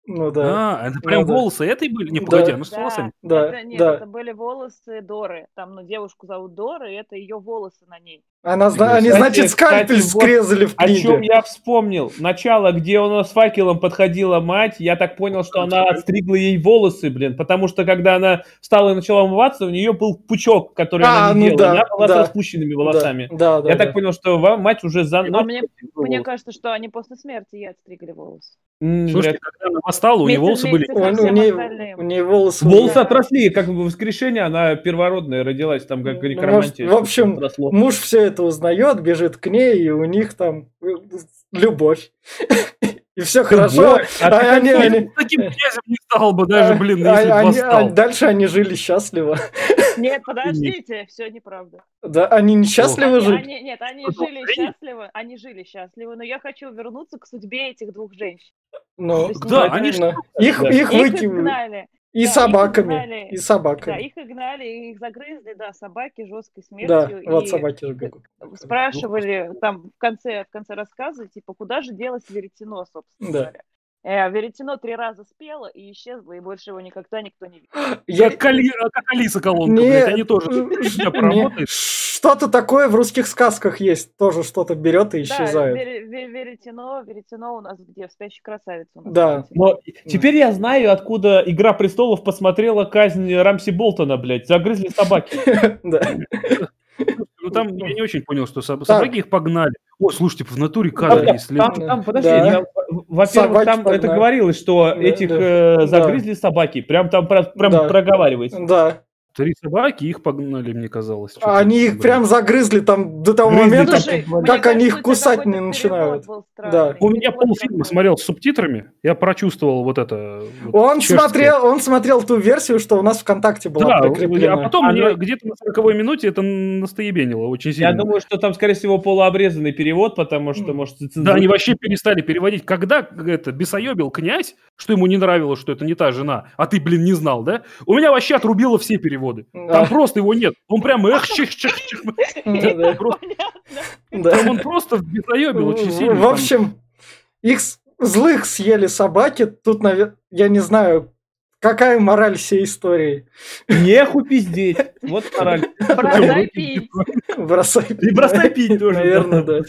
Ну да. А, это прям Ну да. волосы этой были? Не, Да. погоди, она с Да, волосами. Да, это, нет, да. это были волосы Доры. Там, ну, девушку зовут Дора, и это ее волосы на ней. Она, они, значит, скальпель кстати, скрезали в О чем книге. я вспомнил? Начало, где у нас с факелом подходила мать, я так понял, что она отстригла ей волосы, блин, потому что когда она встала и начала умываться, у нее был пучок, который А, она не ну делала, да, она была да. с распущенными волосами. Да, да, я да. так понял, что мать уже за А мне, мне кажется, что они после смерти ей отстригли волосы. Слушайте, когда она восстала, у нее волосы были... вместе У, нее, у нее волосы... Волосы Да. отросли, как в воскрешении, она первородная родилась, там как Ну, некромантия. в общем, отросло. Муж все это узнает, бежит к ней, и у них там э, любовь. И все хорошо. А А они- они- Таким князем не стал бы даже, блин, А- если бы а Дальше они жили счастливо. Нет, подождите, все неправда. Да, они несчастливы они- нет, они жили счастливо, они жили счастливо, но я хочу вернуться к судьбе этих двух женщин. Ну, Да, они их, да. их Их выкинули. И да, собаками. И да, собаками. их игнали, их загрызли, да, собаки жесткой Да, смертью. вот и собаки же бегут. спрашивали там в конце, в конце рассказа, типа, куда же делось веретено, собственно Да. говоря. Э, веретено три раза спело и исчезло, и больше его никогда никто не видел. Я... Как, Али- как Алиса колонка, Не, блядь, они тоже... э, не. Что-то такое в русских сказках есть. Тоже что-то берет и Да, исчезает. ве- веретено, веретено у нас где? В «Спящей красавице» Да. веретено. Но теперь я знаю, откуда «Игра престолов» посмотрела казнь Рамси Болтона, блядь. Загрызли собаки. (laughs) Да. Ну там я не очень понял, что соб- собаки их погнали. О, слушайте, в натуре Там, кадры есть. там, Да. там, подожди, Да. я- во-первых, Собаки там это погнали. говорилось, что Да, этих да. э, Да. загрызли собаки. Прям там прям Да. проговаривается. Да. Три собаки, их погнали, мне казалось. Что-то А Они их прям загрызли там до того Грызли момента, Слушай, как как они их кусать не начинают. Да. У меня полфильма смотрел с субтитрами, я прочувствовал вот это. вот Он чешское. смотрел, он смотрел ту версию, что у нас ВКонтакте была Да, прикреплена. а потом Она- мне где-то на 40 минуте это настоебенило очень сильно. Я думаю, что там, скорее всего, полуобрезанный перевод, потому что, может, Да, они вообще перестали переводить. Когда это бесоебил князь, что ему не нравилось, что это не та жена, а ты, блин, не знал, да? У меня вообще отрубило все переводы. Да. Там просто его нет. Он прям эх, (laughs) чих, чих, чих. Там он просто бесоебил очень сильно. В общем, их злых съели собаки. Тут, наве- я не знаю, какая мораль всей истории. Неху пиздеть. Вот мораль. Бросай пить. Бросай. И бросай пить тоже. Наверное, да.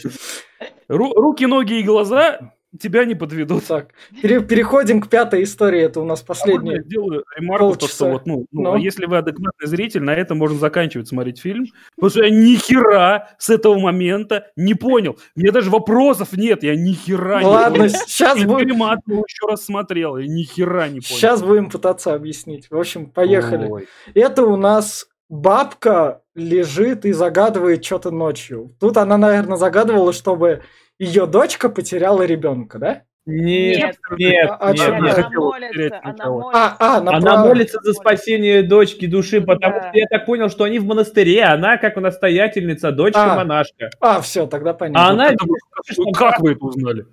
Ру- Руки, ноги и глаза тебя не подведут. Так, пере- переходим к пятой истории. Это у нас А можно я последняя. сделаю ремарку, то, полчаса. что вот, ну, ну, Ну. а если вы адекватный зритель, на этом можно заканчивать смотреть фильм, потому что я ни хера с этого момента не понял. Мне даже вопросов нет, я ни хера не Ладно, понял. сейчас будем, перематывал, еще раз смотрел, я ни хера не понял. сейчас будем пытаться объяснить. В общем, поехали. Ой. Это у нас бабка лежит и загадывает что-то ночью. Тут она, наверное, загадывала, чтобы ее дочка потеряла ребенка, да? Нет, Нет. нет, А- а нет? Нет. Она она молится, она сначала. молится. А, а, она Она прав- молится за спасение дочки души, потому Да. что я так понял, что они в монастыре, она как настоятельница, дочка А. монашка. А, все, тогда А понятно. она Это вот как вы это узнали?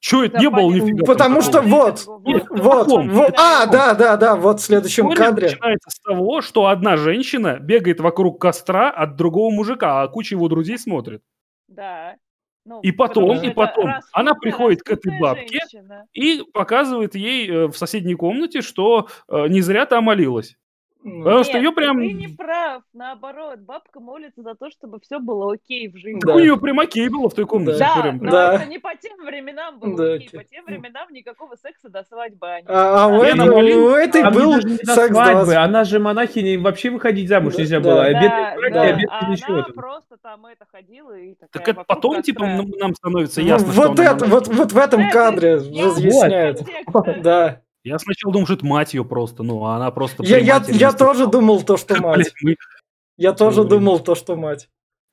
Че это Да, не было нифига? Потому там что вот, Нет, вот, потом. вот. А, да, да, да, вот в следующем История кадре. начинается с того, что одна женщина бегает вокруг костра от другого мужика, а куча его друзей смотрит. Да. Ну, И потом, и потом она приходит к этой бабке. женщина. И показывает ей э, в соседней комнате, что э, не зря та молилась. Ну, Потому что Нет, ее прям... Ты не прав. Наоборот, бабка молится за то, чтобы все было окей в жизни. Да. У нее прям окей было в той комнате. Да, прям. но Да. это не по тем временам было Да, окей. По тем временам никакого секса до свадьбы. Ани. А, а у, молилась. у этой А был не до секс свадьбы, 20. она же монахиня, вообще выходить замуж Да, нельзя да. было. А Да, без да, без а ничего она там. просто там это ходила и такая Так это потом, типа, нам, становится Ну, ясно, что вот, это, вот, вот в этом Это кадре контекста. (laughs) Да. Я сначала думал, что это мать ее просто, ну, а она просто... Я, я, я тоже стала. (laughs) думал то, что мать. Я тоже думал то, что мать.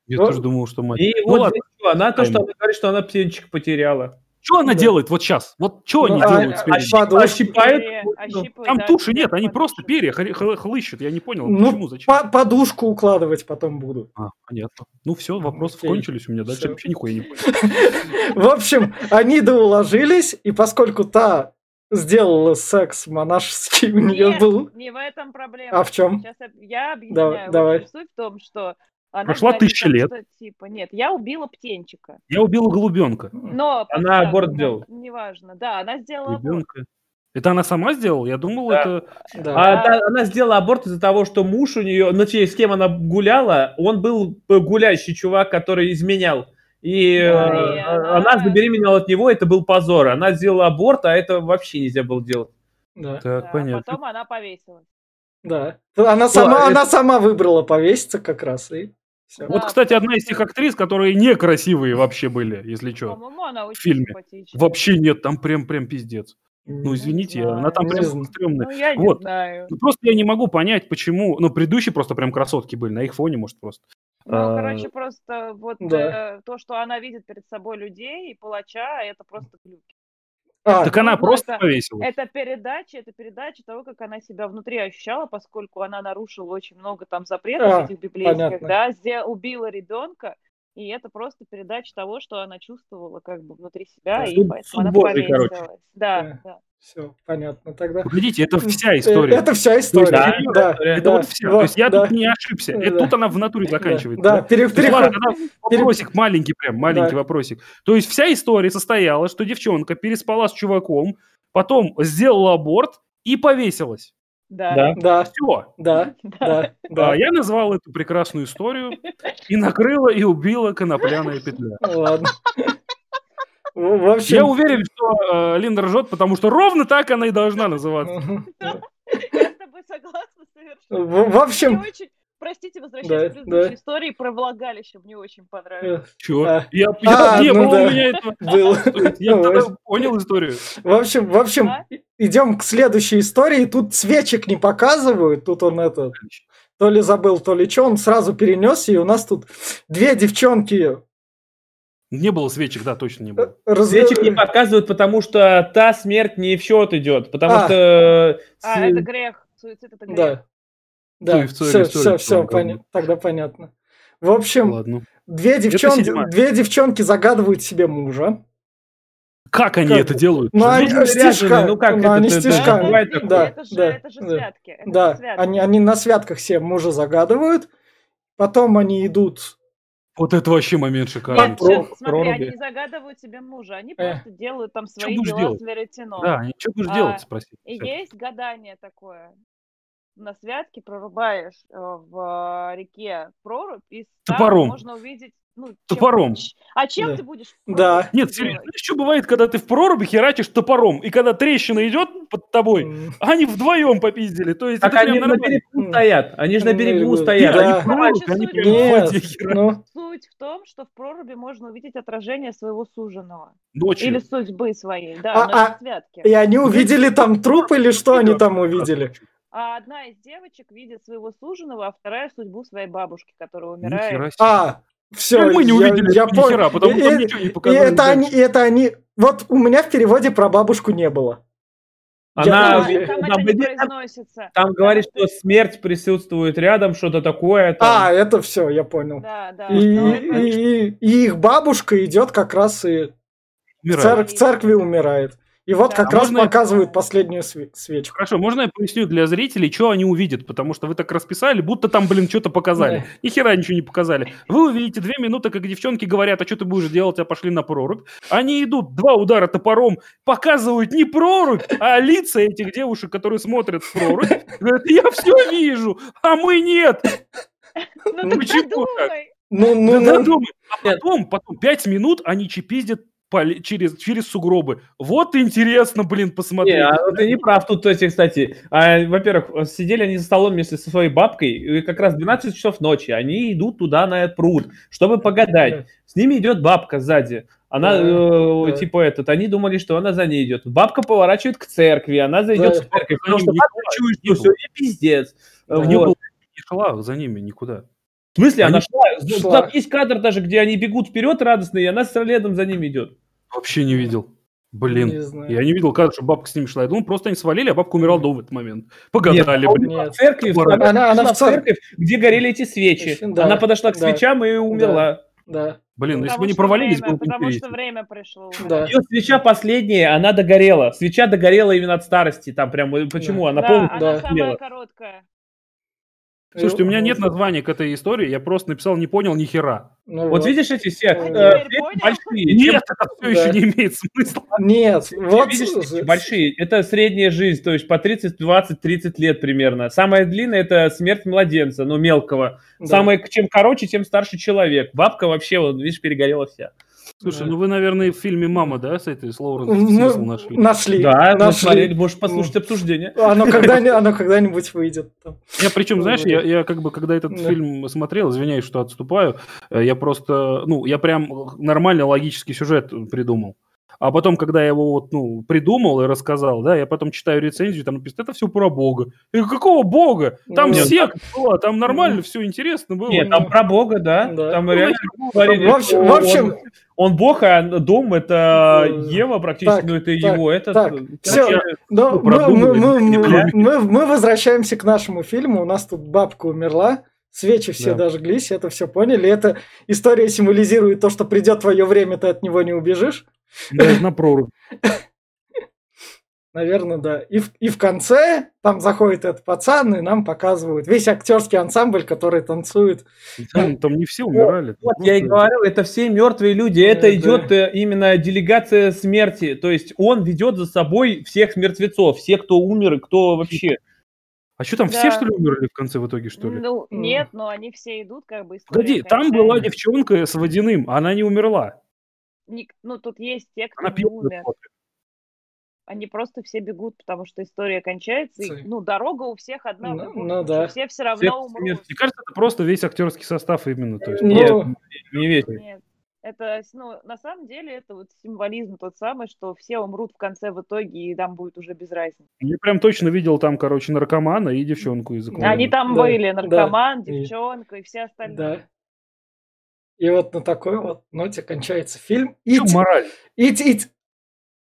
Я Ну, тоже думал, что мать. И Ну вот она то, что она говорит, что она птенчик потеряла. Что она Да. делает вот сейчас? Вот что Ну, они а- делают а- а подушку- Ощипает? Перья, Ну, ощипывают, Там да, туши нет, они подушки. просто перья хлы- хлы- хлыщут. Я не понял, Ну, почему, зачем. по- подушку укладывать потом буду. А, понятно. Ну все, вопросы Окей. кончились у меня. Дальше Всё. вообще нихуя не понял. (laughs) В общем, они да уложились, и поскольку та сделала секс монашеский, у нее Нет, был... не в этом проблема. А в чем? Сейчас я, объясняю. Давай, давай. Суть в том, что она Прошла говорит тысяча лет. что, типа, нет, я убила птенчика. Я убила голубенка. Но Она да, аборт сделала. Неважно, да, она сделала аборт. Ребенка. Это она сама сделала? Я думал, Да. это... Да. А та- она сделала аборт из-за того, что муж у нее, ну, с кем она гуляла, он был гулящий чувак, который изменял. И Да, э, она... забеременела от него, это был позор. Она сделала аборт, а это вообще нельзя было делать. Да. Так, Да, понятно. Потом она повесилась. Да. Она сама, это- она сама выбрала повеситься как раз. И всё. Да, Вот, кстати, одна из тех актрис, которые некрасивые вообще были, если что. По-моему, она очень фильме. симпатичная. Вообще нет, там прям прям пиздец. Ну, извините, знаю, она там прям стрёмная. Ну, я не Вот. знаю. Ну, просто я не могу понять, почему... Ну, предыдущие просто прям красотки были, на их фоне, может, просто. Ну, А, короче, просто вот Да. э, то, что она видит перед собой людей и палача, это просто глюки. А, Так она ну, просто это- повесилась. Это передача, это передача того, как она себя внутри ощущала, поскольку она нарушила очень много там запретов А, этих библейских, понятно. да, зде- убила ребенка, и это просто передача того, что она чувствовала как бы внутри себя, и Суд- поэтому суд она Божий, короче. повесилась. Да, Да. да. все, понятно тогда. Погодите, это вся история. Это вся история. Да, Да, история. Это да, вот вся. вот, То есть я да, тут не ошибся. Это Да. тут она в натуре заканчивается. Да, пере- То есть, переход- ладно, тогда вопросик маленький прям, маленький Да. вопросик. То есть вся история состояла, что девчонка переспала с чуваком, потом сделала аборт и повесилась. Да. Да. Да, Все. (laughs) да, да, да. я назвал эту прекрасную историю и накрыла и убила конопляная петля. Ладно. В в общем... Я уверен, что э, Линда ржет, потому что ровно так она и должна называться. (laughs) Я с тобой согласна совершенно. В в общем... Мне очень, простите, возвращаясь Да, к предыдущей да. истории про влагалище, мне очень понравилось. э, Чего? А. Я, я- А, не ну было да. у меня этого. (laughs) Был. То есть Я Ну, понял историю. В общем, в общем, А? идем к следующей истории. Тут свечек не показывают. Тут он это то ли забыл, то ли что. Он сразу перенес, и у нас тут две девчонки Не было свечек, да, точно не было. раз- Свечек не показывают, потому что та смерть не в счет идет. Потому А. что... А, с- это грех. Суицид это грех. Да. Да, все, все, все, тогда понятно. В общем, Ладно. две, девчонки, две девчонки загадывают себе мужа. Как они Как это делают? Ну, они Женщины стишка, ну как ну, это, они стишка. Да, это, такое. это же, Да, это же да. святки. Это Да, же святки. они, они на святках себе мужа загадывают, потом они идут... Вот это вообще момент шикарный. Нет, про- смотри, проруби. они не загадывают себе мужа, они Э. просто делают там свои будешь дела делать? с веретеном. Да, они- что будешь А, делать, спроси. И есть гадание такое. На святке прорубаешь э, в э, реке прорубь, и там Топором. можно увидеть... Ну, чем- Топором. ч- А чем Да. ты будешь? Да. Нет, серьезно, что бывает, когда ты в проруби херачишь топором, и когда трещина идет под тобой, они вдвоем попиздили. То есть Так они на берегу стоят. Они же на берегу стоят. Да. Они Они Короче, суть Нет, ну, Суть в том, что в проруби можно увидеть отражение своего суженого. Ночью. Или судьбы своей, да, А- это а- святки. и они увидели там труп или что они там увидели? А одна из девочек видит своего суженого, а вторая судьбу своей бабушки, которая умирает. А, все, Ну, мы не увидели я ни понял. хера, потому И- что и- ничего не И показали это дальше. они, и это они... Вот у меня в переводе про бабушку не было. Она... Я- там там это не произносится. Там говорит, это- что смерть присутствует рядом, что-то такое. там. А, это все, я понял. Да, да. И, и- это- и- и их бабушка идет как раз и в, цер- в церкви умирает. И вот Да. как А раз можно я- показывают последнюю све- свечку. Хорошо, можно я поясню для зрителей, что они увидят? Потому что вы так расписали, будто там, блин, что-то показали. Да. Ни хера ничего не показали. Вы увидите две минуты, как девчонки говорят, а что ты будешь делать, а пошли на прорубь. Они идут, два удара топором, показывают не прорубь, а лица этих девушек, которые смотрят в прорубь. Говорят, я все вижу, а мы нет. Ну Ну, почему так? Ну, ну, Да, ну, думай. А потом, потом, пять минут они чипиздят по ли- через, через сугробы. Вот интересно, блин, посмотреть. Не, а ты не прав тут, эти, кстати. А, во-первых, сидели они за столом вместе со своей бабкой, и как раз 12 часов ночи. Они идут туда на этот пруд, чтобы погадать. С ними идет бабка сзади. Она, Да, э, да. типа этот, они думали, что она за ней идет. Бабка поворачивает к церкви, она зайдет Да. в церковь, потому что бабка чует, что сегодня пиздец. Да. Не Вот. не шла за ними никуда. В смысле, она Они- шла? шла. Там есть кадр даже, где они бегут вперед радостные, и она следом за ними идет. Вообще не видел. Блин. Не знаю. Я не видел, как что бабка с ними шла. Я думал, просто они свалили, а бабка умирала до в этот момент. Погадали, Нет, блин. Нет. В церкви, Она- она, она в церковь, где горели эти свечи. Да, она подошла к да, свечам и умерла. Да, Блин, ну если бы не провалились, время- было бы Потому что время пришло. уже. да. Ее свеча последняя, она догорела. Свеча догорела именно от старости. Там прям, э, почему? Она Да, полностью она Да. самая короткая. Слушайте, у меня нет названия к этой истории, я просто написал, не понял ни хера. Ну вот, вот видишь эти все э, э, большие. Нет, это все да. еще не имеет смысла. Нет, вот видишь, большие. Это средняя жизнь, то есть по 30, 20, 30 лет примерно. Самая длинная это смерть младенца, ну мелкого. Да. Самое, чем короче, тем старше человек. Бабка вообще, вот видишь, перегорела вся. Слушай, да. ну вы, наверное, в фильме «Мама», да, с этой, с Лоуренс смысл нашли? Нашли. Да, нашли. Смотреть, можешь послушать ну, обсуждение. Оно, (laughs) когда, оно когда-нибудь выйдет. Я причем, знаешь, я, я как бы, когда этот да. фильм смотрел, извиняюсь, что отступаю, э, я просто, ну, я прям нормально логический сюжет придумал. А потом, когда я его вот, ну, придумал и рассказал, да, я потом читаю рецензию, там написано, это все про Бога. Я говорю, какого Бога? Там Нет. сект была, там нормально, все интересно было. Нет, там про Бога, да. да. Там ну, реально в общем, в общем... Он, Бог, а дом это Ева практически, так, ну это так, его. Это так, все. Но мы, мы, мы, мы, мы, мы возвращаемся к нашему фильму. У нас тут бабка умерла. Свечи все да. дожглись, это все поняли. Эта история символизирует то, что придет твое время, ты от него не убежишь. Даже на прорубь. (laughs) Наверное, да. И в, и в конце там заходит этот пацан, и нам показывают весь актерский ансамбль, который танцует. Там, там не все умирали. Вот, вот я и говорил, это все мертвые люди. Это да. идет э, именно делегация смерти. То есть он ведет за собой всех мертвецов, всех, кто умер и кто вообще. А что там, да. все, что ли, умерли в конце в итоге, что ли? Ну, нет, но они все идут, как бы... Погоди, там была девчонка с водяным, она не умерла. Не, ну, тут есть те, кто она не умер. Они просто все бегут, потому что история кончается. И, ну, дорога у всех одна. Ну, ну да. Все все равно все, умрут. Мне кажется, это просто весь актерский состав именно. То есть, нет, ну, не весь. Нет. Это, ну, на самом деле, это вот символизм тот самый, что все умрут в конце в итоге, и там будет уже без разницы. Я прям точно видел там, короче, наркомана и девчонку из Они там да, были, наркоман, да, девчонка и, и все остальные. Да. И вот на такой вот ноте кончается фильм. И мораль? И, и,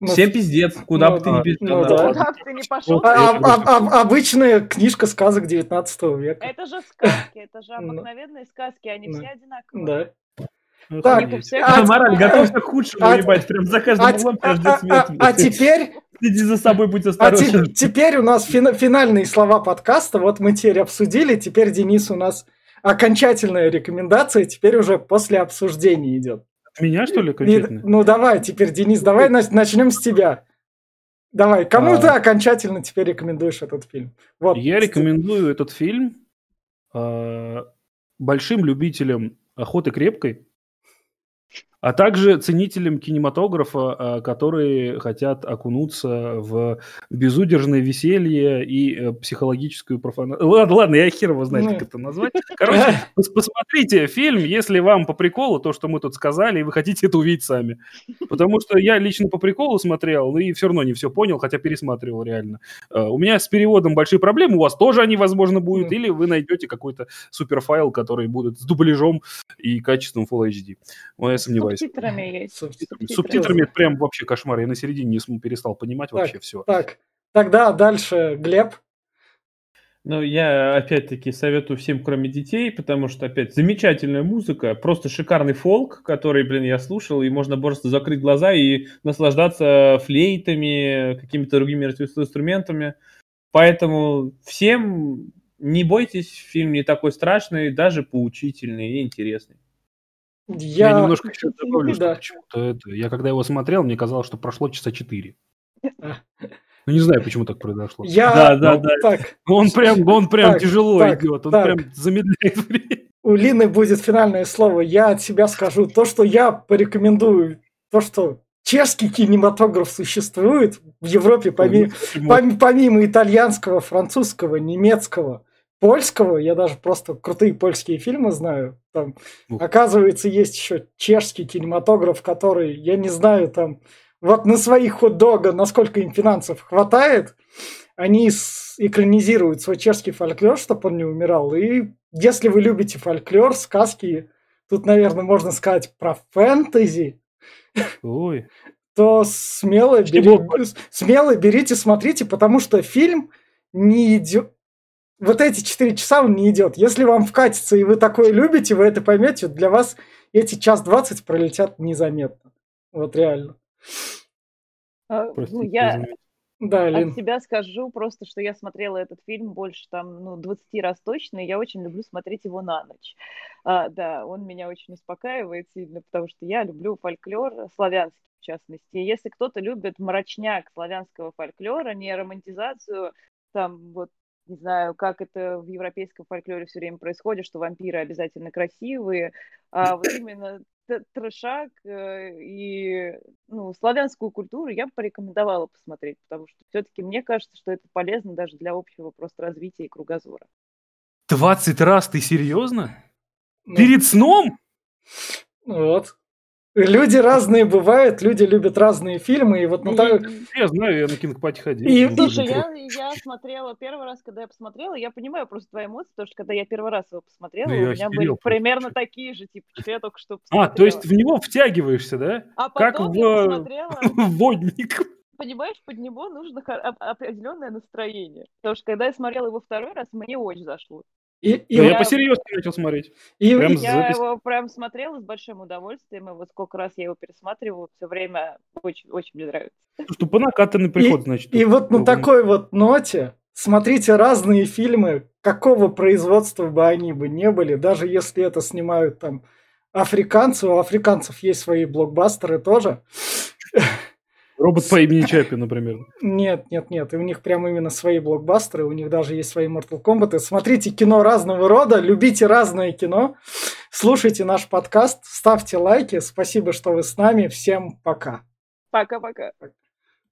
ну, Всем пиздец, куда ну, бы ты ни пиздец. Ну, да. Куда бы ты ни пошел. А, а, а, обычная книжка сказок 19 века. Это же сказки, это же ну. обыкновенные сказки, они все одинаковые. Да. Ну, так, а, мораль, готовься к худшему, а, ебать, прям за каждым а, углом ждет смерть. А, а теперь... Следи за собой, будь осторожен. А те, теперь у нас фин, финальные слова подкаста, вот мы теперь обсудили, теперь, Денис, у нас окончательная рекомендация, теперь уже после обсуждения идет. Меня, что ли, окончательно? Ну, давай, теперь, Денис, давай начнем с тебя. Давай, кому а... ты окончательно теперь рекомендуешь этот фильм? Вот. Я рекомендую этот фильм э, большим любителям охоты крепкой, а также ценителям кинематографа, а, которые хотят окунуться в безудержное веселье и э, психологическую профанацию. Ладно, ладно, я хер его знает, как ну. это назвать. Короче, (laughs) посмотрите фильм, если вам по приколу то, что мы тут сказали, и вы хотите это увидеть сами. Потому что я лично по приколу смотрел, и все равно не все понял, хотя пересматривал реально. А, у меня с переводом большие проблемы, у вас тоже они, возможно, будут, или вы найдете какой-то суперфайл, который будет с дубляжом и качеством Full HD. Но я сомневаюсь. Субтитрами есть. Субтитрами. Субтитрами это прям вообще кошмар. Я на середине не перестал понимать так, вообще все. Так, тогда дальше Глеб. Ну, я опять-таки советую всем, кроме детей, потому что, опять, замечательная музыка, просто шикарный фолк, который, блин, я слушал, и можно просто закрыть глаза и наслаждаться флейтами, какими-то другими инструментами. Поэтому всем не бойтесь, фильм не такой страшный, даже поучительный и интересный. Я, я немножко еще добавлю, да. что почему-то это... Я когда его смотрел, мне казалось, что прошло часа четыре. (laughs) Ну, не знаю, почему так произошло. Я... Да, да, да. Так. Он прям, он прям так, тяжело так, идет, он так. прям замедляет время. У Лины будет финальное слово. Я от себя скажу то, что я порекомендую, то, что чешский кинематограф существует в Европе помимо, помимо итальянского, французского, немецкого польского, я даже просто крутые польские фильмы знаю. Там, оказывается, есть еще чешский кинематограф, который, я не знаю, там, вот на своих хот-дога, насколько им финансов хватает, они экранизируют свой чешский фольклор, чтобы он не умирал. И если вы любите фольклор, сказки, тут, наверное, можно сказать про фэнтези, Ой. то смело, бери, смело берите, смотрите, потому что фильм не идет вот эти 4 часа он не идет. Если вам вкатится, и вы такое любите, вы это поймете, для вас эти час 20 пролетят незаметно. Вот реально. А, ну, я, Да, Лин. От себя скажу просто, что я смотрела этот фильм больше там, ну, 20 раз точно, и я очень люблю смотреть его на ночь. А, да, он меня очень успокаивает сильно, потому что я люблю фольклор славянский, в частности. И если кто-то любит мрачняк славянского фольклора, не романтизацию, там, вот, не знаю, как это в европейском фольклоре все время происходит, что вампиры обязательно красивые, а вот именно трешак э, и ну, славянскую культуру я бы порекомендовала посмотреть, потому что все-таки мне кажется, что это полезно даже для общего просто развития и кругозора. 20 раз ты серьезно? Ну, Перед сном? Вот. Люди разные бывают, люди любят разные фильмы, и вот на так... Я знаю, я на кинопати ходил. И... Слушай, я, я смотрела первый раз, когда я посмотрела, я понимаю просто твои эмоции, потому что когда я первый раз его посмотрела, да у меня были просто. примерно такие же, типа, что я только что посмотрела. А, то есть в него втягиваешься, да? А как в... я посмотрела... (laughs) водник. Понимаешь, под него нужно определенное настроение. Потому что когда я смотрела его второй раз, мне очень зашло. И, и я, я посерьезно начал смотреть. И, прям я запись... его прям смотрела с большим удовольствием, и вот сколько раз я его пересматриваю, все время очень, очень мне нравится. Что по накатанный приход, и, значит. И вот на такой вот ноте смотрите разные фильмы, какого производства бы они бы не были, даже если это снимают там африканцы, у африканцев есть свои блокбастеры тоже. Робот по имени Чапи, например. Нет, нет, нет. И у них прям именно свои блокбастеры, у них даже есть свои Mortal Kombat. Смотрите кино разного рода, любите разное кино, слушайте наш подкаст, ставьте лайки. Спасибо, что вы с нами. Всем пока. Пока-пока.